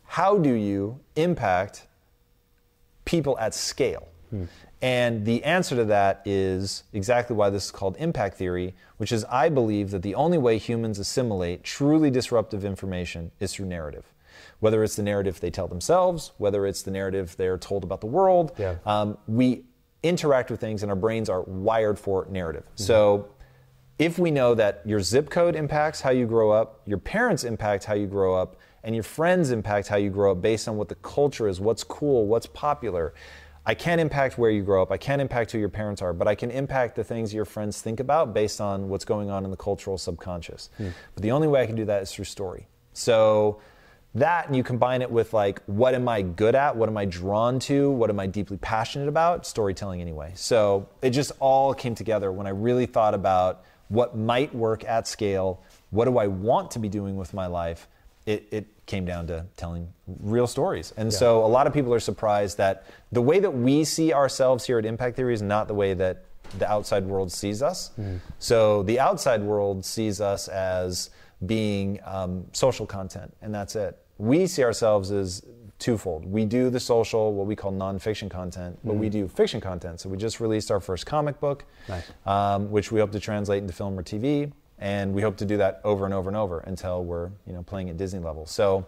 B: how do you impact people at scale? And the answer to that is exactly why this is called impact theory, which is I believe that the only way humans assimilate truly disruptive information is through narrative. Whether it's the narrative they tell themselves, whether it's the narrative they're told about the world,
A: Yeah.
B: um, we interact with things and our brains are wired for narrative. So if we know that your zip code impacts how you grow up, your parents impact how you grow up, and your friends impact how you grow up based on what the culture is, what's cool, what's popular. I can't impact where you grow up. I can't impact who your parents are, but I can impact the things your friends think about based on what's going on in the cultural subconscious. Hmm. But the only way I can do that is through story. So that and you combine it with like what am i good at what am i drawn to what am i deeply passionate about storytelling anyway so it just all came together when i really thought about what might work at scale what do i want to be doing with my life it, it came down to telling real stories. And so a lot of people are surprised that the way that we see ourselves here at impact theory is not the way that the outside world sees us. So the outside world sees us as being um, social content, and that's it. We see ourselves as twofold. We do the social, what we call nonfiction content, but we do fiction content. So we just released our first comic book,
A: Nice.
B: um, which we hope to translate into film or TV, and we hope to do that over and over and over until we're you know playing at Disney level. So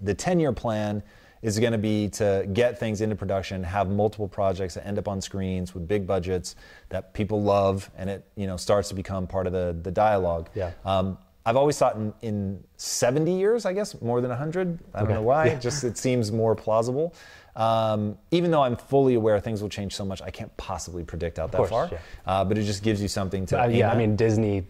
B: the 10-year plan is going to be to get things into production, have multiple projects that end up on screens with big budgets that people love, and it you know starts to become part of the the dialogue.
A: Yeah.
B: Um, I've always thought in, in 70 years, I guess, more than 100. I don't
A: Okay.
B: know why.
A: Yeah.
B: Just it seems more plausible. Um, even though I'm fully aware things will change so much, I can't possibly predict out that
A: course,
B: far.
A: yeah.
B: Uh, but it just gives you something to.
A: Uh, yeah, I mean Disney.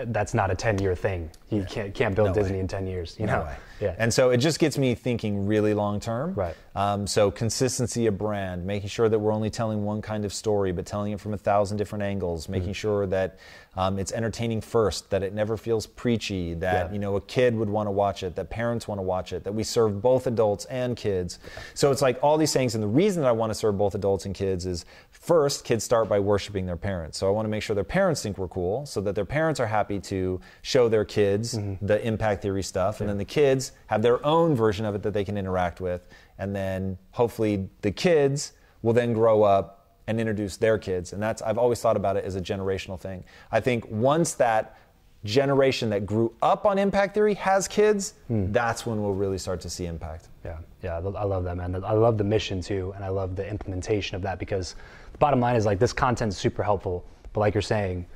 A: That's not a ten-year thing. You can't can't build
B: No
A: Disney
B: way.
A: in ten years. You
B: No
A: know.
B: way.
A: Yeah.
B: And so it just gets me thinking really long term.
A: Right.
B: Um, so consistency of brand, making sure that we're only telling one kind of story, but telling it from a thousand different angles, making sure that um, it's entertaining first, that it never feels preachy, that
A: Yeah.
B: you know a kid would want to watch it, that parents want to watch it, that we serve both adults and kids. So it's like all these things, and the reason that I want to serve both adults and kids is first, kids start by worshiping their parents. So I want to make sure their parents think we're cool, so that their parents are happy to show their kids
A: Mm-hmm.
B: the impact theory stuff, and then the kids have their own version of it that they can interact with, and then hopefully the kids will then grow up and introduce their kids. And that's I've always thought about it as a generational thing. I think once that generation that grew up on impact theory has kids, hmm. that's when we'll really start to see impact.
A: Yeah, yeah, I love that, man. I love the mission too, and I love the implementation of that because the bottom line is like this content's super helpful, but like you're saying,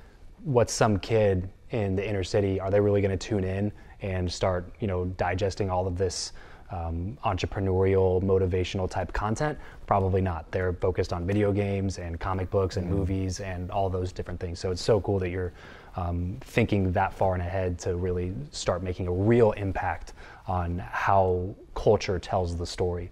A: what's some kid in the inner city? Are they really going to tune in and start, you know, digesting all of this? Um, entrepreneurial, motivational type content? Probably not. They're focused on video games and comic books and mm-hmm. movies and all those different things. So it's so cool that you're um, thinking that far and ahead to really start making a real impact on how culture tells the story.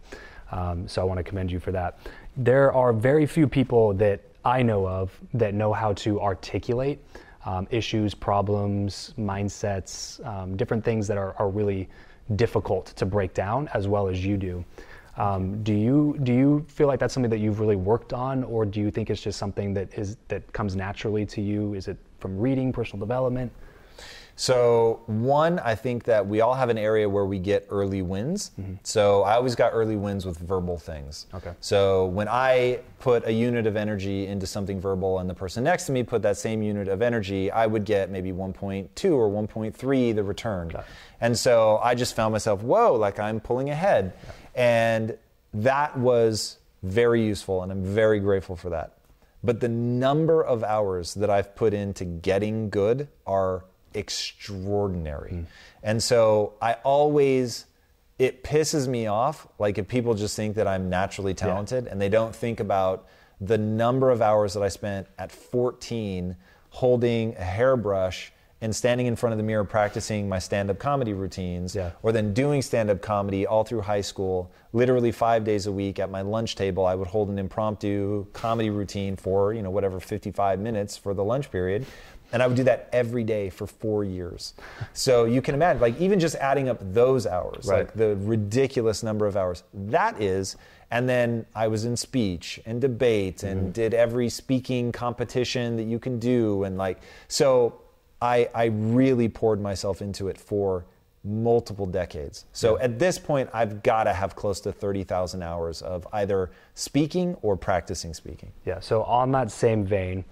A: Um, so I want to commend you for that. There are very few people that I know of that know how to articulate um, issues, problems, mindsets, um, different things that are, are, really difficult to break down as well as you do. Um, do you do you feel like that's something that you've really worked on, or do you think it's just something that is that comes naturally to you? Is it from reading, personal development?
B: So, one, I think that we all have an area where we get early wins. Mm-hmm. So, I always got early wins with verbal things.
A: Okay.
B: So, when I put a unit of energy into something verbal and the person next to me put that same unit of energy, I would get maybe 1.2 or 1.3 the return. And so, I just found myself, whoa, like I'm pulling ahead. Yeah. And that was very useful, and I'm very grateful for that. But the number of hours that I've put into getting good are extraordinary. Mm. And so I always, it pisses me off, like if people just think that I'm naturally talented yeah. and they don't think about the number of hours that I spent at 14 holding a hairbrush and standing in front of the mirror practicing my stand-up comedy routines
A: yeah.
B: or then doing stand-up comedy all through high school literally five days a week at my lunch table i would hold an impromptu comedy routine for you know whatever 55 minutes for the lunch period and i would do that every day for four years so you can imagine like even just adding up those hours
A: right.
B: like the ridiculous number of hours that is and then I was in speech and debate and mm-hmm. did every speaking competition that you can do. And like, so I, I really poured myself into it for multiple decades. So yeah. at this point, I've got to have close to 30,000 hours of either speaking or practicing speaking.
A: Yeah, so on that same vein,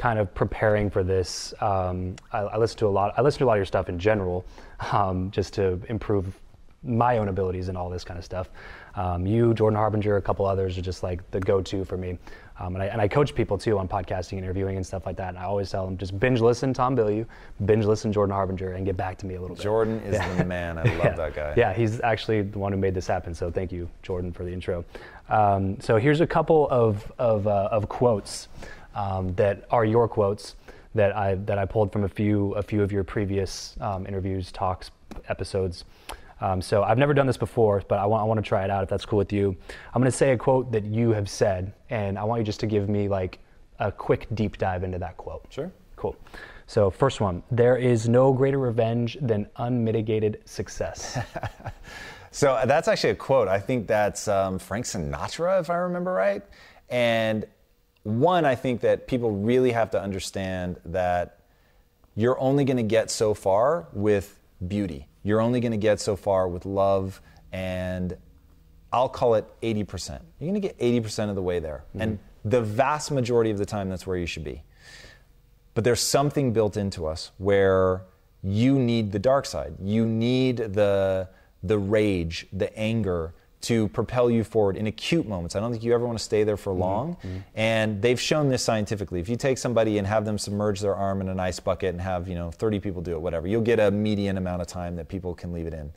A: kind of preparing for this, um, I, I, listen to a lot. I listen to a lot of your stuff in general, um, just to improve my own abilities and all this kind of stuff. Um, you, Jordan Harbinger, a couple others are just like the go-to for me. Um, and, I, and I coach people too on podcasting, interviewing, and stuff like that. And I always tell them just binge listen Tom Bilyeu, binge listen Jordan Harbinger, and get back to me a little bit.
B: Jordan is yeah. the man. I love
A: yeah.
B: that guy.
A: Yeah, he's actually the one who made this happen. So thank you, Jordan, for the intro. Um, so here's a couple of of, uh, of quotes um, that are your quotes that I that I pulled from a few a few of your previous um, interviews, talks, episodes. Um, so I've never done this before, but I want, I want to try it out if that's cool with you. I'm going to say a quote that you have said, and I want you just to give me like a quick deep dive into that quote.
B: Sure.
A: Cool. So, first one there is no greater revenge than unmitigated success.
B: so, that's actually a quote. I think that's um, Frank Sinatra, if I remember right. And one, I think that people really have to understand that you're only going to get so far with beauty. You're only going to get so far with love and I'll call it 80%. You're going to get 80% of the way there. Mm-hmm. And the vast majority of the time, that's where you should be. But there's something built into us where you need the dark side. You need the, the rage, the anger, to propel you forward in acute moments. I don't think you ever want to stay there for mm-hmm. long. Mm-hmm. And they've shown this scientifically. If you take somebody and have them submerge their arm in an ice bucket and have, you know, 30 people do it, whatever, you'll get a median amount of time that people can leave it in.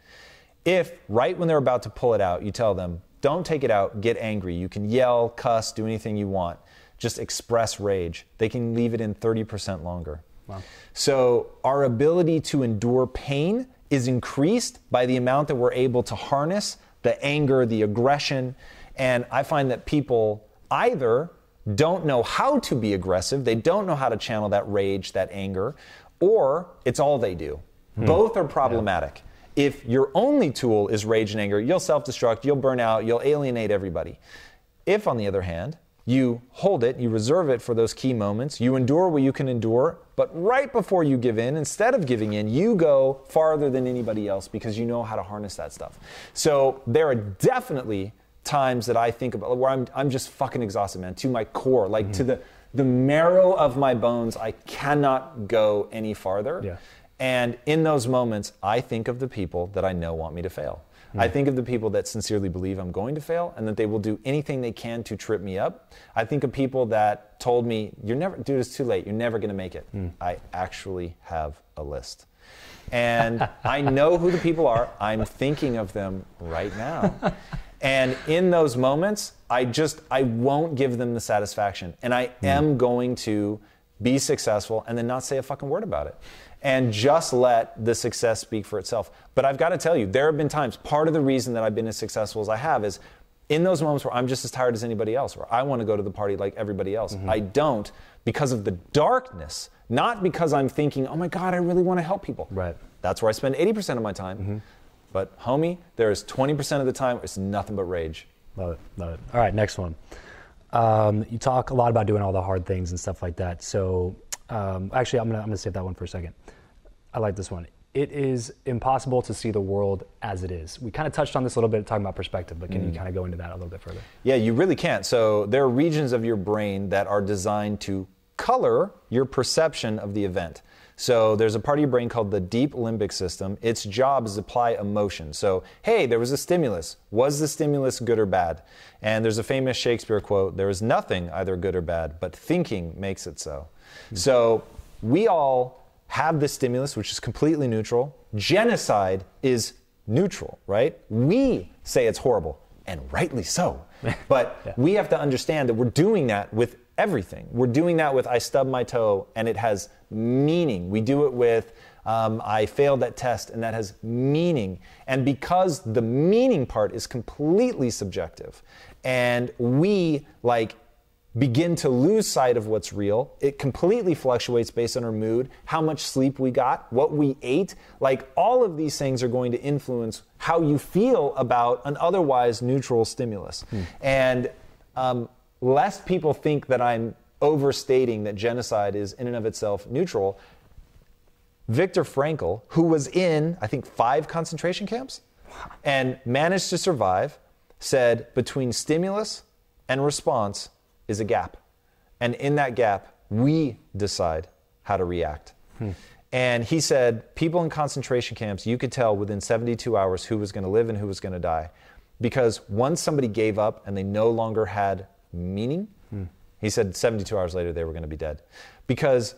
B: If right when they're about to pull it out, you tell them, don't take it out, get angry. You can yell, cuss, do anything you want. Just express rage. They can leave it in 30% longer.
A: Wow.
B: So our ability to endure pain is increased by the amount that we're able to harness the anger, the aggression. And I find that people either don't know how to be aggressive, they don't know how to channel that rage, that anger, or it's all they do. Hmm. Both are problematic. Yeah. If your only tool is rage and anger, you'll self destruct, you'll burn out, you'll alienate everybody. If, on the other hand, you hold it, you reserve it for those key moments, you endure what you can endure, but right before you give in, instead of giving in, you go farther than anybody else because you know how to harness that stuff. So there are definitely times that I think about where I'm I'm just fucking exhausted, man, to my core, like to mm-hmm. the the marrow of my bones. I cannot go any farther.
A: Yeah.
B: And in those moments, I think of the people that I know want me to fail. I think of the people that sincerely believe I'm going to fail and that they will do anything they can to trip me up. I think of people that told me, "You're never, dude, it's too late. You're never going to make it." Hmm. I actually have a list. And I know who the people are. I'm thinking of them right now. And in those moments, I just I won't give them the satisfaction. And I hmm. am going to be successful and then not say a fucking word about it. And just let the success speak for itself. But I've got to tell you, there have been times, part of the reason that I've been as successful as I have is in those moments where I'm just as tired as anybody else, where I want to go to the party like everybody else. I don't because of the darkness, not because I'm thinking, oh my God, I really want to help people.
A: Right.
B: That's where I spend 80% of my time. But homie, there is 20% of the time it's nothing but rage.
A: Love it. Love it. All right, next one. Um, you talk a lot about doing all the hard things and stuff like that. So, um, actually, I'm gonna I'm gonna save that one for a second. I like this one. It is impossible to see the world as it is. We kind of touched on this a little bit talking about perspective, but can you kind of go into that a little bit further?
B: Yeah, you really can't. So there are regions of your brain that are designed to color your perception of the event. So there's a part of your brain called the deep limbic system. Its job is to apply emotion. So, hey, there was a stimulus. Was the stimulus good or bad? And there's a famous Shakespeare quote there is nothing either good or bad, but thinking makes it so. So we all have this stimulus, which is completely neutral. Genocide is neutral, right? We say it's horrible, and rightly so. But we have to understand that we're doing that with everything. We're doing that with I stub my toe, and it has meaning. We do it with um, I failed that test, and that has meaning. And because the meaning part is completely subjective, and we like begin to lose sight of what's real. It completely fluctuates based on our mood, how much sleep we got, what we ate. Like all of these things are going to influence how you feel about an otherwise neutral stimulus. And um, lest people think that I'm overstating that genocide is in and of itself neutral, Viktor Frankl, who was in, I think, five concentration camps and managed to survive, said between stimulus and response is a gap. And in that gap, we decide how to react. Hmm. And he said, people in concentration camps, you could tell within 72 hours who was going to live and who was going to die. Because once somebody gave up and they no longer had meaning, hmm. he said 72 hours later they were going to be dead. Because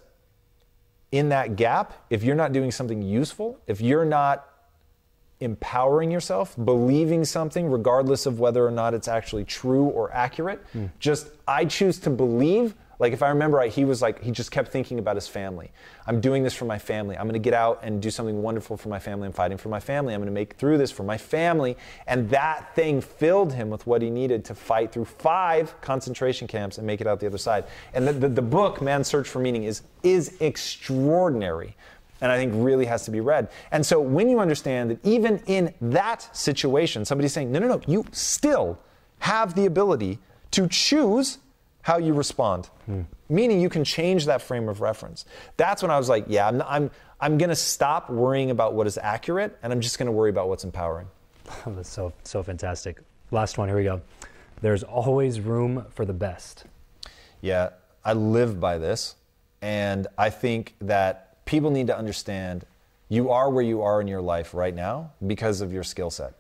B: in that gap, if you're not doing something useful, if you're not empowering yourself, believing something, regardless of whether or not it's actually true or accurate, hmm. just I choose to believe. Like if I remember right, he was like, he just kept thinking about his family. I'm doing this for my family. I'm going to get out and do something wonderful for my family. I'm fighting for my family. I'm going to make through this for my family. And that thing filled him with what he needed to fight through five concentration camps and make it out the other side. And the, the, the book, Man's Search for Meaning, is, is extraordinary and I think really has to be read. And so when you understand that even in that situation, somebody's saying, no, no, no, you still have the ability to choose how you respond, hmm. meaning you can change that frame of reference. That's when I was like, yeah, I'm, I'm, I'm going to stop worrying about what is accurate and I'm just going to worry about what's empowering.
A: That's so so fantastic. Last one. Here we go. There's always room for the best.
B: Yeah, I live by this. And I think that people need to understand you are where you are in your life right now because of your skill set.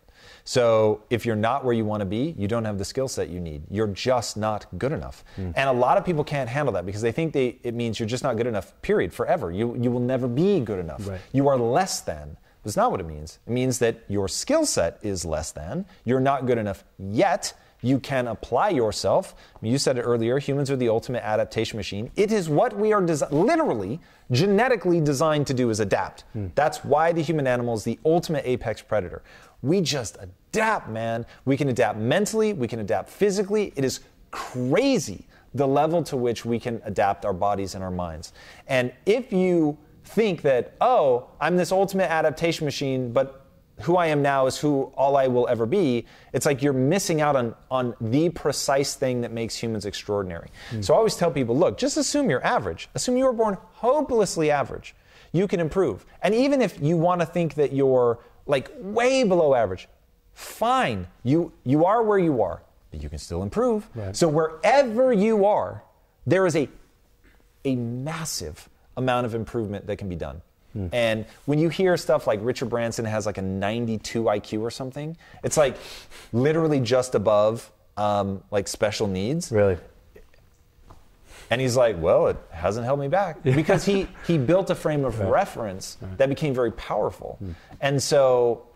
B: So if you're not where you want to be, you don't have the skill set you need. You're just not good enough. Hmm. And a lot of people can't handle that because they think they, it means you're just not good enough, period, forever. You, you will never be good enough.
A: Right.
B: You are less than. That's not what it means. It means that your skill set is less than. You're not good enough yet. You can apply yourself. You said it earlier humans are the ultimate adaptation machine. It is what we are desi- literally, genetically designed to do is adapt. Hmm. That's why the human animal is the ultimate apex predator. We just adapt, man. We can adapt mentally, we can adapt physically. It is crazy the level to which we can adapt our bodies and our minds. And if you think that, oh, I'm this ultimate adaptation machine, but who I am now is who all I will ever be, it's like you're missing out on, on the precise thing that makes humans extraordinary. Hmm. So I always tell people look, just assume you're average. Assume you were born hopelessly average. You can improve. And even if you want to think that you're like way below average, fine. You you are where you are, but you can still improve.
A: Right.
B: So wherever you are, there is a a massive amount of improvement that can be done. And when you hear stuff like Richard Branson has like a 92 IQ or something, it's like literally just above um, like special needs.
A: Really?
B: And he's like, well, it hasn't held me back because he he built a frame of reference that became very powerful. And so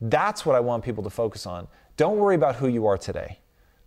B: that's what I want people to focus on. Don't worry about who you are today.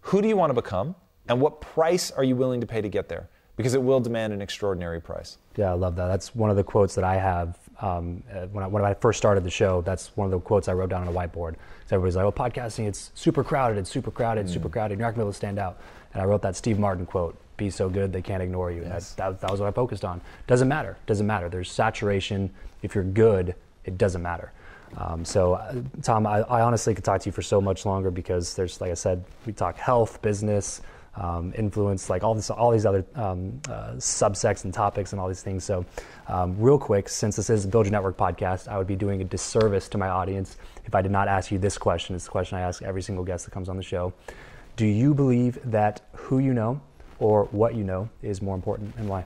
B: Who do you want to become? And what price are you willing to pay to get there? Because it will demand an extraordinary price.
A: Yeah, I love that. That's one of the quotes that I have um, uh, when, I, when I first started the show. That's one of the quotes I wrote down on a whiteboard. So everybody's like, "Oh, podcasting, it's super crowded, it's super crowded, it's super crowded. You're not gonna be able to stand out." And I wrote that Steve Martin quote: "Be so good they can't ignore you."
B: Yes.
A: That, that, that was what I focused on. Doesn't matter. Doesn't matter. There's saturation. If you're good, it doesn't matter. Um, so, uh, Tom, I, I honestly could talk to you for so much longer because there's, like I said, we talk health, business, um, influence, like all this, all these other um, uh, subsects and topics and all these things. So, um, real quick, since this is Build Your Network podcast, I would be doing a disservice to my audience if I did not ask you this question. It's the question I ask every single guest that comes on the show. Do you believe that who you know or what you know is more important, and why?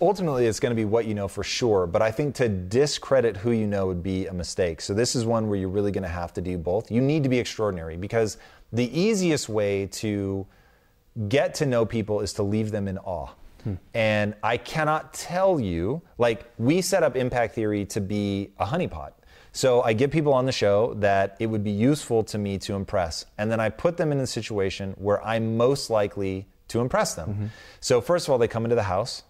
B: ultimately it's going to be what you know for sure but i think to discredit who you know would be a mistake so this is one where you're really going to have to do both you need to be extraordinary because the easiest way to get to know people is to leave them in awe and i cannot tell you like we set up impact theory to be a honeypot so I get people on the show that it would be useful to me to impress. And then I put them in a situation where I'm most likely to impress them. Mm-hmm. So, first of all, they come into the house.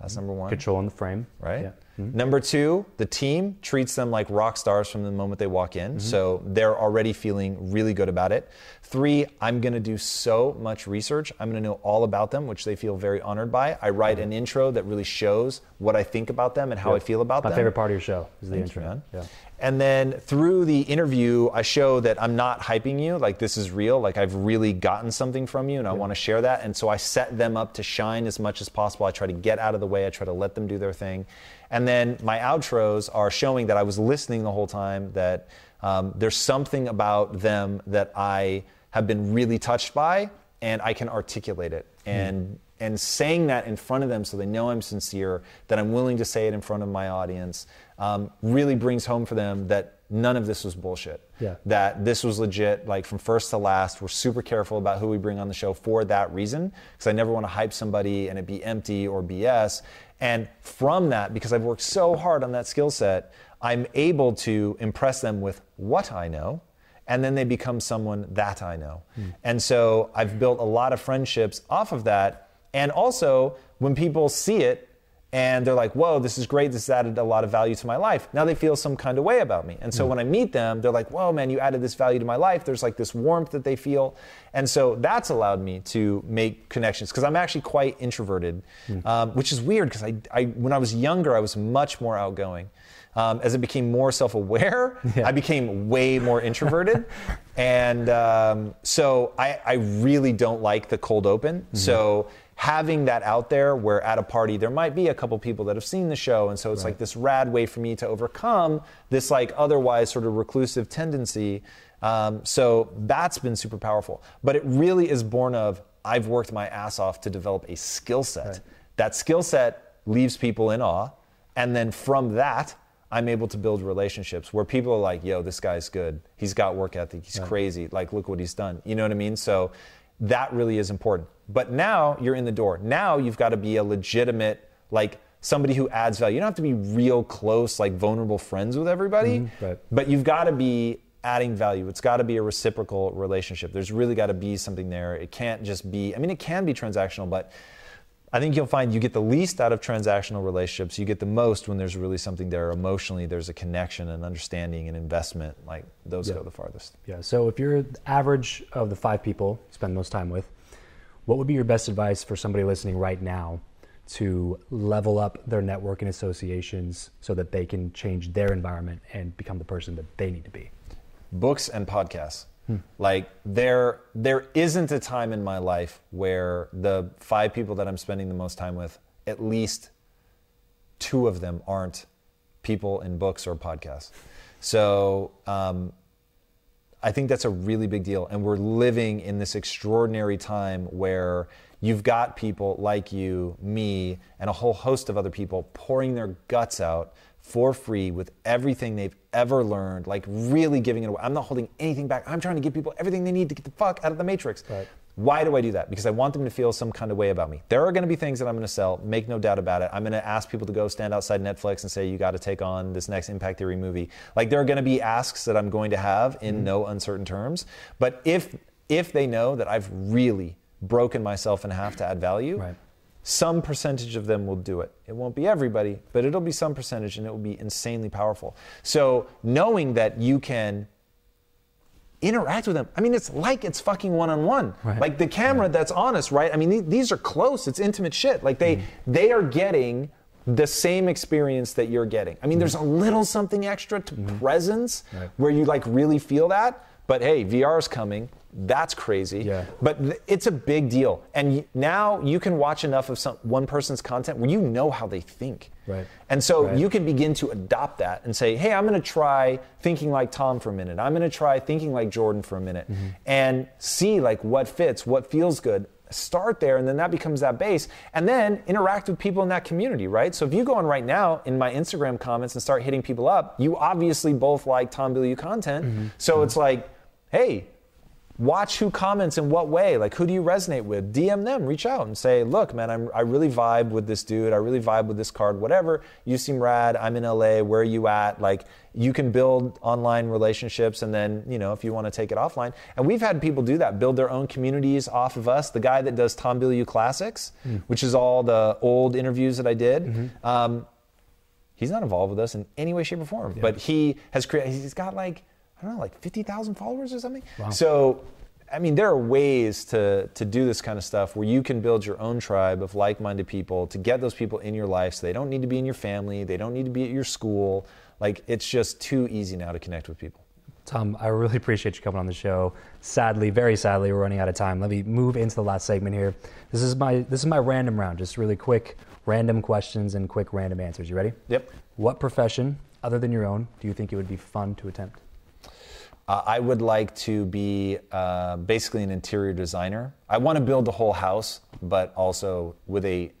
B: That's number one.
A: Control in the frame,
B: Right?
A: Yeah. Mm-hmm. Mm-hmm.
B: Number two, the team treats them like rock stars from the moment they walk in. Mm-hmm. So they're already feeling really good about it. Three, I'm going to do so much research. I'm going to know all about them, which they feel very honored by. I write an intro that really shows what I think about them and how I feel about
A: My
B: them.
A: My favorite part of your show is the
B: Thank you,
A: intro.
B: man.
A: Yeah.
B: And then through the interview, I show that I'm not hyping you, like this is real, like I've really gotten something from you and I want to share that. And so I set them up to shine as much as possible. I try to get out of the way, I try to let them do their thing. And then my outros are showing that I was listening the whole time, that um, there's something about them that I have been really touched by and I can articulate it. And and saying that in front of them so they know I'm sincere, that I'm willing to say it in front of my audience, um, really brings home for them that none of this was bullshit.
A: Yeah.
B: That this was legit, like from first to last. We're super careful about who we bring on the show for that reason, because I never want to hype somebody and it be empty or BS. And from that, because I've worked so hard on that skill set, I'm able to impress them with what I know and then they become someone that I know. And so I've built a lot of friendships off of that. And also, when people see it and they're like, whoa, this is great, this has added a lot of value to my life, now they feel some kind of way about me. And so when I meet them, they're like, whoa, man, you added this value to my life. There's like this warmth that they feel. And so that's allowed me to make connections because I'm actually quite introverted, um, which is weird because I, I, when I was younger, I was much more outgoing. Um, as I became more self aware, I became way more introverted. and um, so I, I really don't like the cold open. So having that out there where at a party there might be a couple people that have seen the show. And so it's like this rad way for me to overcome this like otherwise sort of reclusive tendency. Um, so that's been super powerful. But it really is born of i've worked my ass off to develop a skill set. That skill set leaves people in awe. And then from that i'm able to build relationships where people are like yo this guy's good. He's got work ethic. He's crazy. Like look what he's done. You know what i mean? So that really is important. But now you're in the door. Now you've got to be a legitimate, like somebody who adds value. You don't have to be real close, like vulnerable friends with everybody, mm-hmm,
A: right.
B: but you've got to be adding value. It's got to be a reciprocal relationship. There's really got to be something there. It can't just be, I mean, it can be transactional, but I think you'll find you get the least out of transactional relationships. You get the most when there's really something there emotionally. There's a connection and understanding and investment. Like those
A: Yeah.
B: go the farthest.
A: Yeah. So if you're the average of the five people you spend most time with, what would be your best advice for somebody listening right now to level up their network and associations so that they can change their environment and become the person that they need to be?
B: books and podcasts. Like there there isn't a time in my life where the five people that I'm spending the most time with, at least two of them aren't people in books or podcasts. So um, I think that's a really big deal. And we're living in this extraordinary time where you've got people like you, me, and a whole host of other people pouring their guts out for free with everything they've ever learned, like really giving it away. I'm not holding anything back. I'm trying to give people everything they need to get the fuck out of the matrix.
A: Right.
B: Why do I do that? Because I want them to feel some kind of way about me. There are going to be things that I'm going to sell, make no doubt about it. I'm going to ask people to go stand outside Netflix and say, you got to take on this next Impact Theory movie. Like, there are going to be asks that I'm going to have in
A: Mm-hmm.
B: no uncertain terms. But if, if they know that I've really broken myself in half to add value,
A: Right.
B: some percentage of them will do it. It won't be everybody, but it'll be some percentage and it will be insanely powerful. So knowing that you can interact with them. I mean, it's like it's fucking one on one. Like the camera that's on us, right? I mean, th- these are close. It's intimate shit. Like they mm. they are getting the same experience that you're getting. I mean, mm. there's a little something extra to mm-hmm. presence
A: Right.
B: where you like really feel that. But hey, VR is coming. That's crazy.
A: Yeah.
B: But th- it's a big deal. And y- now you can watch enough of some one person's content where you know how they think.
A: Right.
B: And so
A: Right.
B: you can begin to adopt that and say, hey, I'm going to try thinking like Tom for a minute. I'm going to try thinking like Jordan for a minute
A: Mm-hmm.
B: and see like what fits, what feels good. Start there, and then that becomes that base. And then interact with people in that community, right? So if you go on right now in my Instagram comments and start hitting people up, you obviously both like Tom Bilyeu content.
A: Mm-hmm.
B: So it's like, hey, watch who comments in what way. Like who do you resonate with? Dm them. Reach out and say look man I'm, i really vibe with this dude. I really vibe with this card whatever. You seem rad. I'm in la where are you at? Like you can build online relationships and then you know if you want to take it offline. And we've had people do that build their own communities off of us. The guy that does tom bilyeu classics which is all the old interviews that i did um, he's not involved with us in any way, shape, or form. But he has created. He's got like I don't know, like fifty thousand followers or something. So, I mean, there are ways to to do this kind of stuff where you can build your own tribe of like-minded people to get those people in your life. So they don't need to be in your family. They don't need to be at your school. Like it's just too easy now to connect with people.
A: Tom, I really appreciate you coming on the show. Sadly, very sadly, we're running out of time. Let me move into the last segment here. This is my this is my random round, just really quick random questions and quick random answers. You ready?
B: Yep.
A: What profession, other than your own, do you think it would be fun to attempt?
B: Uh, I would like to be uh, basically an interior designer. I want to build the whole house, but also with a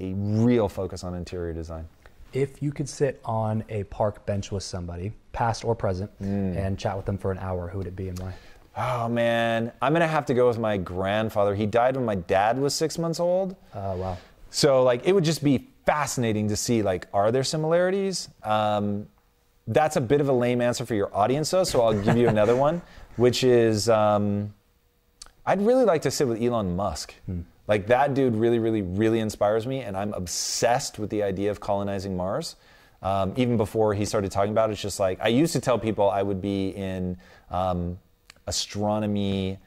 B: a real focus on interior design.
A: If you could sit on a park bench with somebody, past or present,
B: Mm.
A: and chat with them for an hour, who would it be and why?
B: Oh man, I'm gonna have to go with my grandfather. He died when my dad was six months old.
A: Uh, wow.
B: So like, it would just be fascinating to see like, are there similarities? Um, that's a bit of a lame answer for your audience though, so I'll give you another one, which is um, I'd really like to sit with Elon Musk. Like that dude really, really, really inspires me, and I'm obsessed with the idea of colonizing Mars. Um, even before he started talking about it, it's just like I used to tell people I would be in um, astronomy,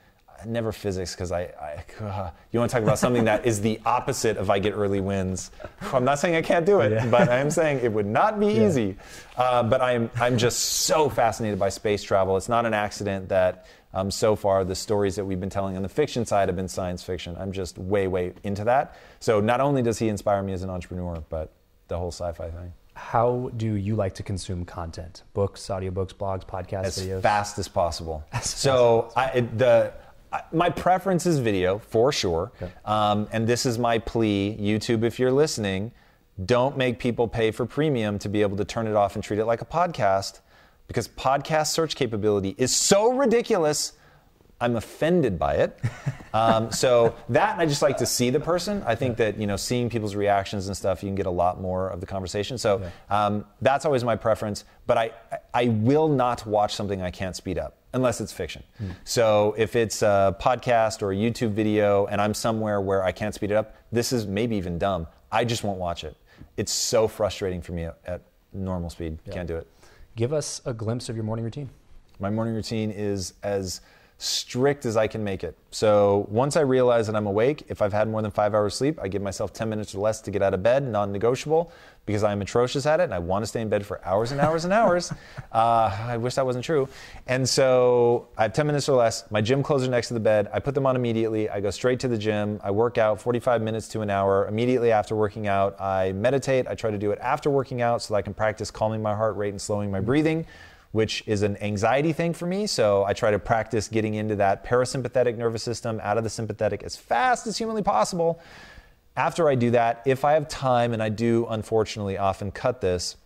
B: never physics, because I, I you want to talk about something that is the opposite of I get early wins. I'm not saying I can't do it,
A: Yeah.
B: but I'm saying it would not be easy. Uh, but I'm I'm just so fascinated by space travel. It's not an accident that um, so far the stories that we've been telling on the fiction side have been science fiction. I'm just way way into that. So not only does he inspire me as an entrepreneur, but the whole sci-fi thing.
A: How do you like to consume content? Books, audiobooks, blogs, podcasts,
B: as
A: videos?
B: fast as possible. so I, it- the I, my preference is video for sure, um, and this is my plea. YouTube, if you're listening, don't make people pay for premium to be able to turn it off and treat it like a podcast, because podcast search capability is so ridiculous. I'm offended by it. Um, so that and I just like to see the person. I think that you know seeing people's reactions and stuff, you can get a lot more of the conversation. So um, that's always my preference. But I I will not watch something I can't speed up unless it's fiction. So if it's a podcast or a YouTube video and I'm somewhere where I can't speed it up, this is maybe even dumb. I just won't watch it. It's so frustrating for me at, normal speed. Can't do it.
A: Give us a glimpse of your morning routine.
B: My morning routine is as strict as I can make it. So once I realize that I'm awake, if I've had more than five hours sleep, I give myself 10 minutes or less to get out of bed, non negotiable, because I'm atrocious at it and I want to stay in bed for hours and hours and hours. Uh, I wish that wasn't true. And so I have 10 minutes or less. My gym clothes are next to the bed. I put them on immediately. I go straight to the gym. I work out 45 minutes to an hour. Immediately after working out, I meditate. I try to do it after working out so that I can practice calming my heart rate and slowing my breathing. Which is an anxiety thing for me. So I try to practice getting into that parasympathetic nervous system out of the sympathetic as fast as humanly possible. After I do that, if I have time, and I do unfortunately often cut this,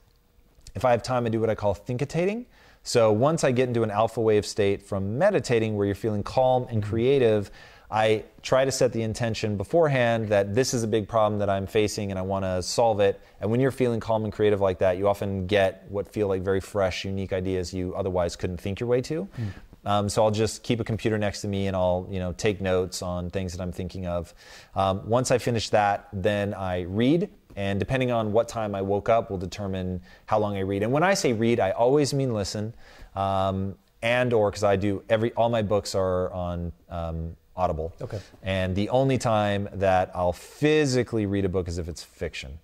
B: if I have time, I do what I call thinkitating. So once I get into an alpha wave state from meditating where you're feeling calm and mm-hmm. creative, I try to set the intention beforehand that this is a big problem that I'm facing and I want to solve it. And when you're feeling calm and creative like that, you often get what feel like very fresh, unique ideas you otherwise couldn't think your way to. Mm. Um, so I'll just keep a computer next to me and I'll you know take notes on things that I'm thinking of. Um, once I finish that, then I read. And depending on what time I woke up, will determine how long I read. And when I say read, I always mean listen, um, and or because I do every all my books are on um, Audible.
A: Okay.
B: And the only time that I'll physically read a book is if it's fiction,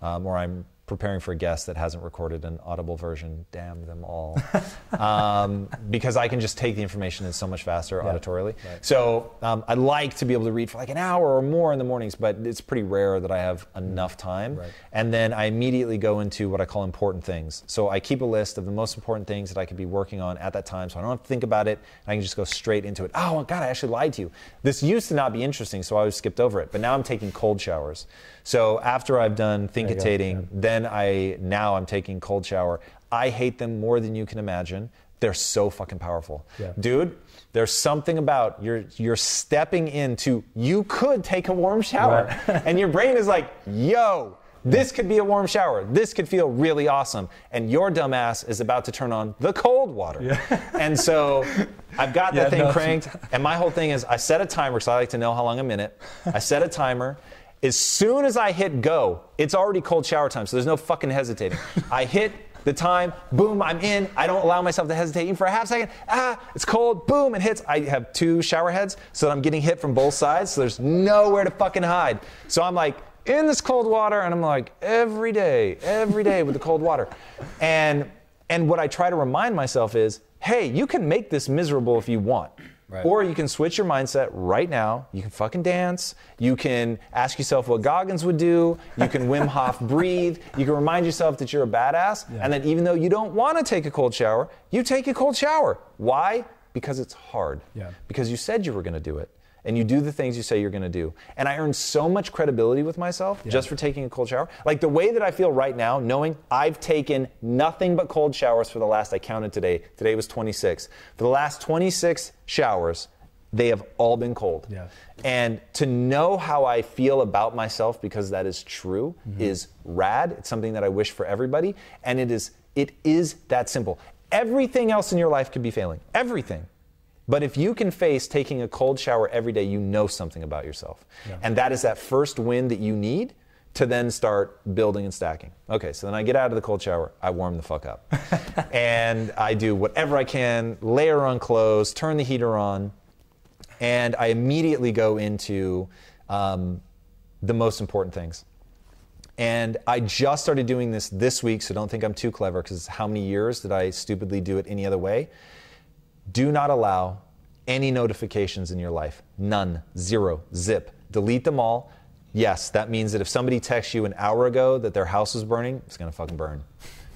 B: um, or I'm preparing for a guest that hasn't recorded an audible version. Damn them all. um, because I can just take the information in so much faster yeah. auditorily. Right. So um, I like to be able to read for like an hour or more in the mornings, but it's pretty rare that I have enough time. Right. And then I immediately go into what I call important things. So I keep a list of the most important things that I could be working on at that time so I don't have to think about it. I can just go straight into it. Oh, God, I actually lied to you. This used to not be interesting, so I always skipped over it. But now I'm taking cold showers. So after I've done thinkitating, yeah. then I now I'm taking cold shower. I hate them more than you can imagine. They're so fucking powerful. Yeah. Dude, there's something about you're you're stepping into you could take a warm shower right. and your brain is like, "Yo, this could be a warm shower. This could feel really awesome. And your dumbass is about to turn on the cold water. Yeah. and so I've got that yeah, thing no. cranked. And my whole thing is I set a timer because I like to know how long I'm in it. I set a timer. As soon as I hit go, it's already cold shower time, so there's no fucking hesitating. I hit the time, boom, I'm in. I don't allow myself to hesitate even for a half second. Ah, it's cold, boom, it hits. I have two shower heads, so I'm getting hit from both sides, so there's nowhere to fucking hide. So I'm like in this cold water, and I'm like every day, every day with the cold water. And and what I try to remind myself is, hey, you can make this miserable if you want. Right. Or you can switch your mindset right now. You can fucking dance. You can ask yourself what Goggins would do. You can Wim Hof breathe. You can remind yourself that you're a badass. Yeah. And that even though you don't want to take a cold shower, you take a cold shower. Why? Because it's hard.
A: Yeah.
B: Because you said you were going to do it and you do the things you say you're going to do. And I earned so much credibility with myself yeah. just for taking a cold shower. Like the way that I feel right now, knowing I've taken nothing but cold showers for the last, I counted today, today was 26. For the last 26 showers, they have all been cold.
A: Yeah.
B: And to know how I feel about myself because that is true mm-hmm. is rad. It's something that I wish for everybody. And it is, it is that simple. Everything else in your life could be failing. Everything. But if you can face taking a cold shower every day, you know something about yourself. Yeah. And that is that first win that you need to then start building and stacking. Okay, so then I get out of the cold shower, I warm the fuck up. and I do whatever I can, layer on clothes, turn the heater on, and I immediately go into um, the most important things. And I just started doing this this week, so don't think I'm too clever because how many years did I stupidly do it any other way? Do not allow any notifications in your life. None. Zero. Zip. Delete them all. Yes, that means that if somebody texts you an hour ago that their house is burning, it's gonna fucking burn.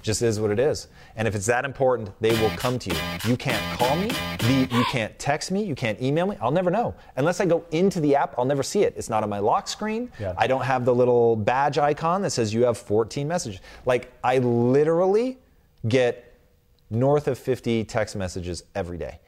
B: Just is what it is. And if it's that important, they will come to you. You can't call me, you can't text me, you can't email me. I'll never know. Unless I go into the app, I'll never see it. It's not on my lock screen. Yeah. I don't have the little badge icon that says you have 14 messages. Like, I literally get north of 50 text messages every day.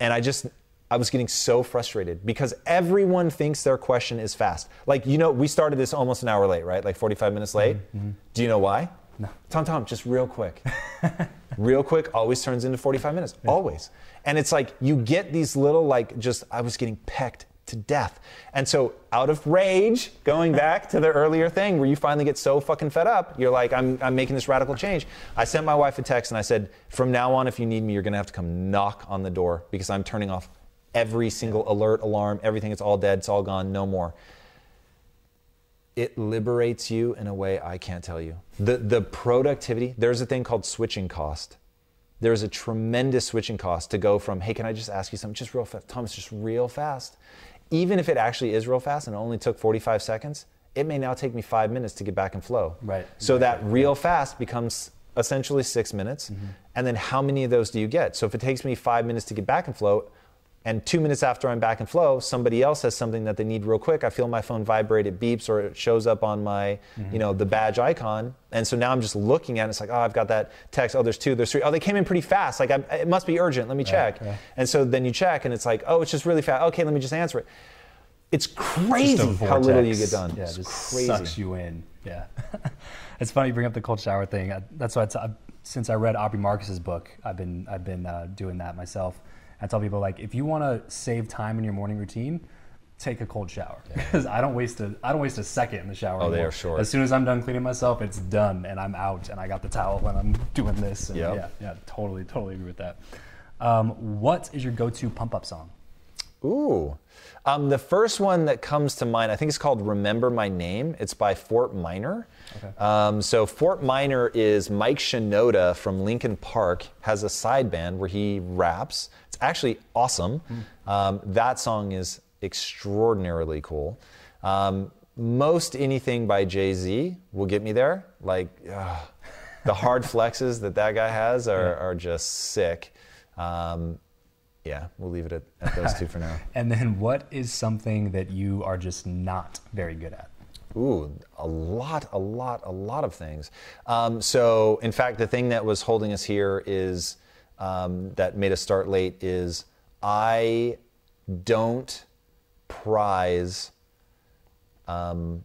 B: And I just, I was getting so frustrated because everyone thinks their question is fast. Like, you know, we started this almost an hour late, right? Like 45 minutes late. Mm-hmm. mm-hmm. Do you know why?
A: No.
B: Tom, Tom, just real quick. real quick always turns into 45 minutes. Yeah. Always. And it's like you get these little, like, just, I was getting pecked to death. And so, out of rage, going back to the earlier thing where you finally get so fucking fed up, you're like, I'm, I'm making this radical change. I sent my wife a text and I said, From now on, if you need me, you're to have to come knock on the door because I'm turning off every single alert, alarm, everything. It's all dead, it's all gone, no more. It liberates you in a way I can't tell you. The, the productivity, there's a thing called switching cost there's a tremendous switching cost to go from, hey, can I just ask you something just real fast? Thomas, just real fast even if it actually is real fast and it only took 45 seconds, it may now take me five minutes to get back in flow.
A: Right.
B: So
A: right.
B: that real fast becomes essentially six minutes. Mm-hmm. And then how many of those do you get? So if it takes me five minutes to get back in flow, and two minutes after I'm back in flow, somebody else has something that they need real quick. I feel my phone vibrate, it beeps, or it shows up on my, you know, the badge icon. And so now I'm just looking at it. It's like, oh, I've got that text. Oh, there's two, there's three. Oh, they came in pretty fast. Like, I, it must be urgent. Let me check.
A: yeah.
B: And so then you check, and it's like, oh, it's just really fast. Okay, let me just answer it. It's crazy how little you get done.
A: Yeah,
B: it's
A: just
B: crazy.
A: sucks you in. Yeah, it's funny you bring up the cold shower thing. I, that's why it's, I, since I read Aubrey Marcus's book, I've been I've been uh, doing that myself. I tell people like if you want to save time in your morning routine, take a cold shower because I don't waste a I don't waste a second in the shower.
B: Oh, they are short.
A: As soon as I'm done cleaning myself, it's done and I'm out and I got the towel when I'm doing this. And
B: Yep.
A: Yeah, yeah, totally, totally agree with that. Um, what is your go-to pump up song?
B: Ooh. Um, the first one that comes to mind, I think it's called Remember My Name. It's by Fort Minor. Um, so Fort Minor is Mike Shinoda from Linkin Park, has a side band where he raps. It's actually awesome. Um, that song is extraordinarily cool. Um, most anything by Jay Z will get me there. Like, ugh, the hard flexes that that guy has are, are just sick. Um, yeah, we'll leave it at, at those two for now.
A: And then what is something that you are just not very good at?
B: Ooh, a lot, a lot, a lot of things. Um, so, in fact, the thing that was holding us here is um, that made us start late is I don't prize um,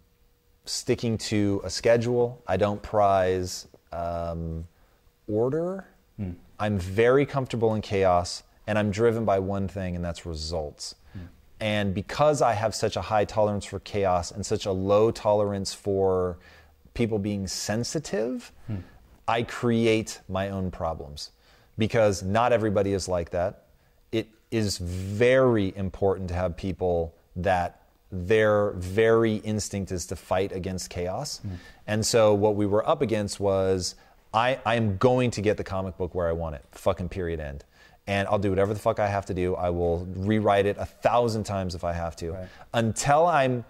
B: sticking to a schedule. I don't prize um, order. I'm very comfortable in chaos, and I'm driven by one thing, and that's results. And because I have such a high tolerance for chaos and such a low tolerance for people being sensitive, I create my own problems because not everybody is like that. It is very important to have people that their very instinct is to fight against chaos. And so what we were up against was I, I am going to get the comic book where I want it, fucking period end. And I'll do whatever the fuck I have to do. I will rewrite it a thousand times if I have to.
A: Right.
B: Until I'm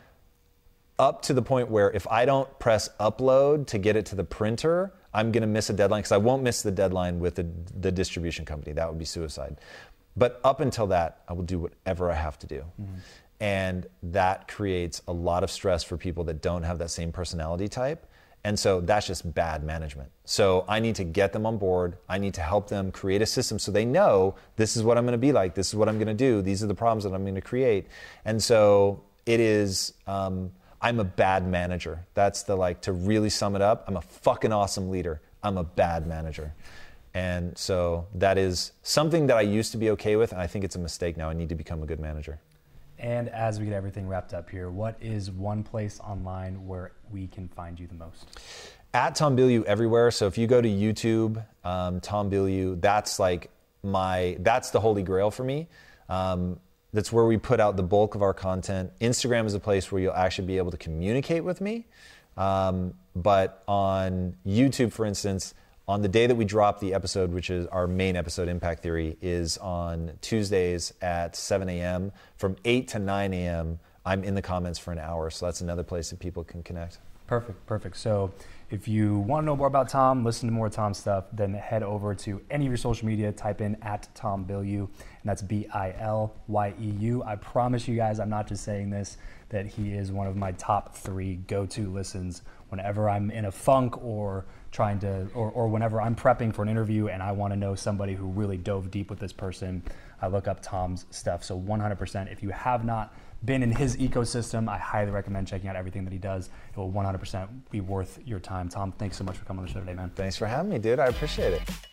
B: up to the point where if I don't press upload to get it to the printer, I'm going to miss a deadline because I won't miss the deadline with the, the distribution company. That would be suicide. But up until that, I will do whatever I have to do. Mm-hmm. And that creates a lot of stress for people that don't have that same personality type. And so that's just bad management. So I need to get them on board. I need to help them create a system so they know this is what I'm going to be like. This is what I'm going to do. These are the problems that I'm going to create. And so it is, um, I'm a bad manager. That's the like, to really sum it up, I'm a fucking awesome leader. I'm a bad manager. And so that is something that I used to be okay with. And I think it's a mistake now. I need to become a good manager.
A: And as we get everything wrapped up here, what is one place online where we can find you the most?
B: at Tom Bilyeu everywhere. So if you go to YouTube, um, Tom Bilyeu, that's like my that's the holy grail for me. Um, that's where we put out the bulk of our content. Instagram is a place where you'll actually be able to communicate with me. Um, but on YouTube, for instance, on the day that we drop the episode, which is our main episode, Impact Theory, is on Tuesdays at 7 a.m. From 8 to 9 a.m., I'm in the comments for an hour. So that's another place that people can connect.
A: Perfect, perfect. So if you want to know more about Tom, listen to more Tom stuff, then head over to any of your social media, type in at Tom Bilyeu, and that's B I L Y E U. I promise you guys, I'm not just saying this, that he is one of my top three go to listens whenever I'm in a funk or trying to, or, or whenever I'm prepping for an interview and I want to know somebody who really dove deep with this person. I look up Tom's stuff. So 100%, if you have not been in his ecosystem, I highly recommend checking out everything that he does. It will 100% be worth your time. Tom, thanks so much for coming on the show today, man.
B: Thanks for having me, dude. I appreciate it.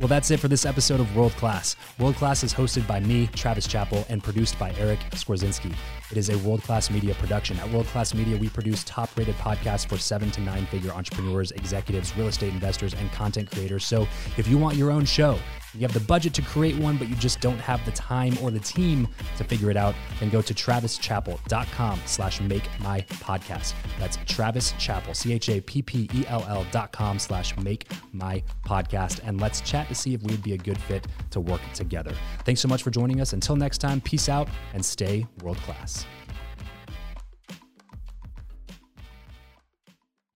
A: Well, that's it for this episode of World Class. World Class is hosted by me, Travis Chappell, and produced by Eric Skwarzinski. It is a world class media production. At World Class Media, we produce top rated podcasts for seven to nine figure entrepreneurs, executives, real estate investors, and content creators. So if you want your own show, you have the budget to create one, but you just don't have the time or the team to figure it out, then go to travischappell.com slash make my podcast. That's Travis Chappell, C-H-A-P-P-E-L-L dot com slash make my podcast. And let's chat to see if we'd be a good fit to work together. Thanks so much for joining us. Until next time, peace out and stay world class.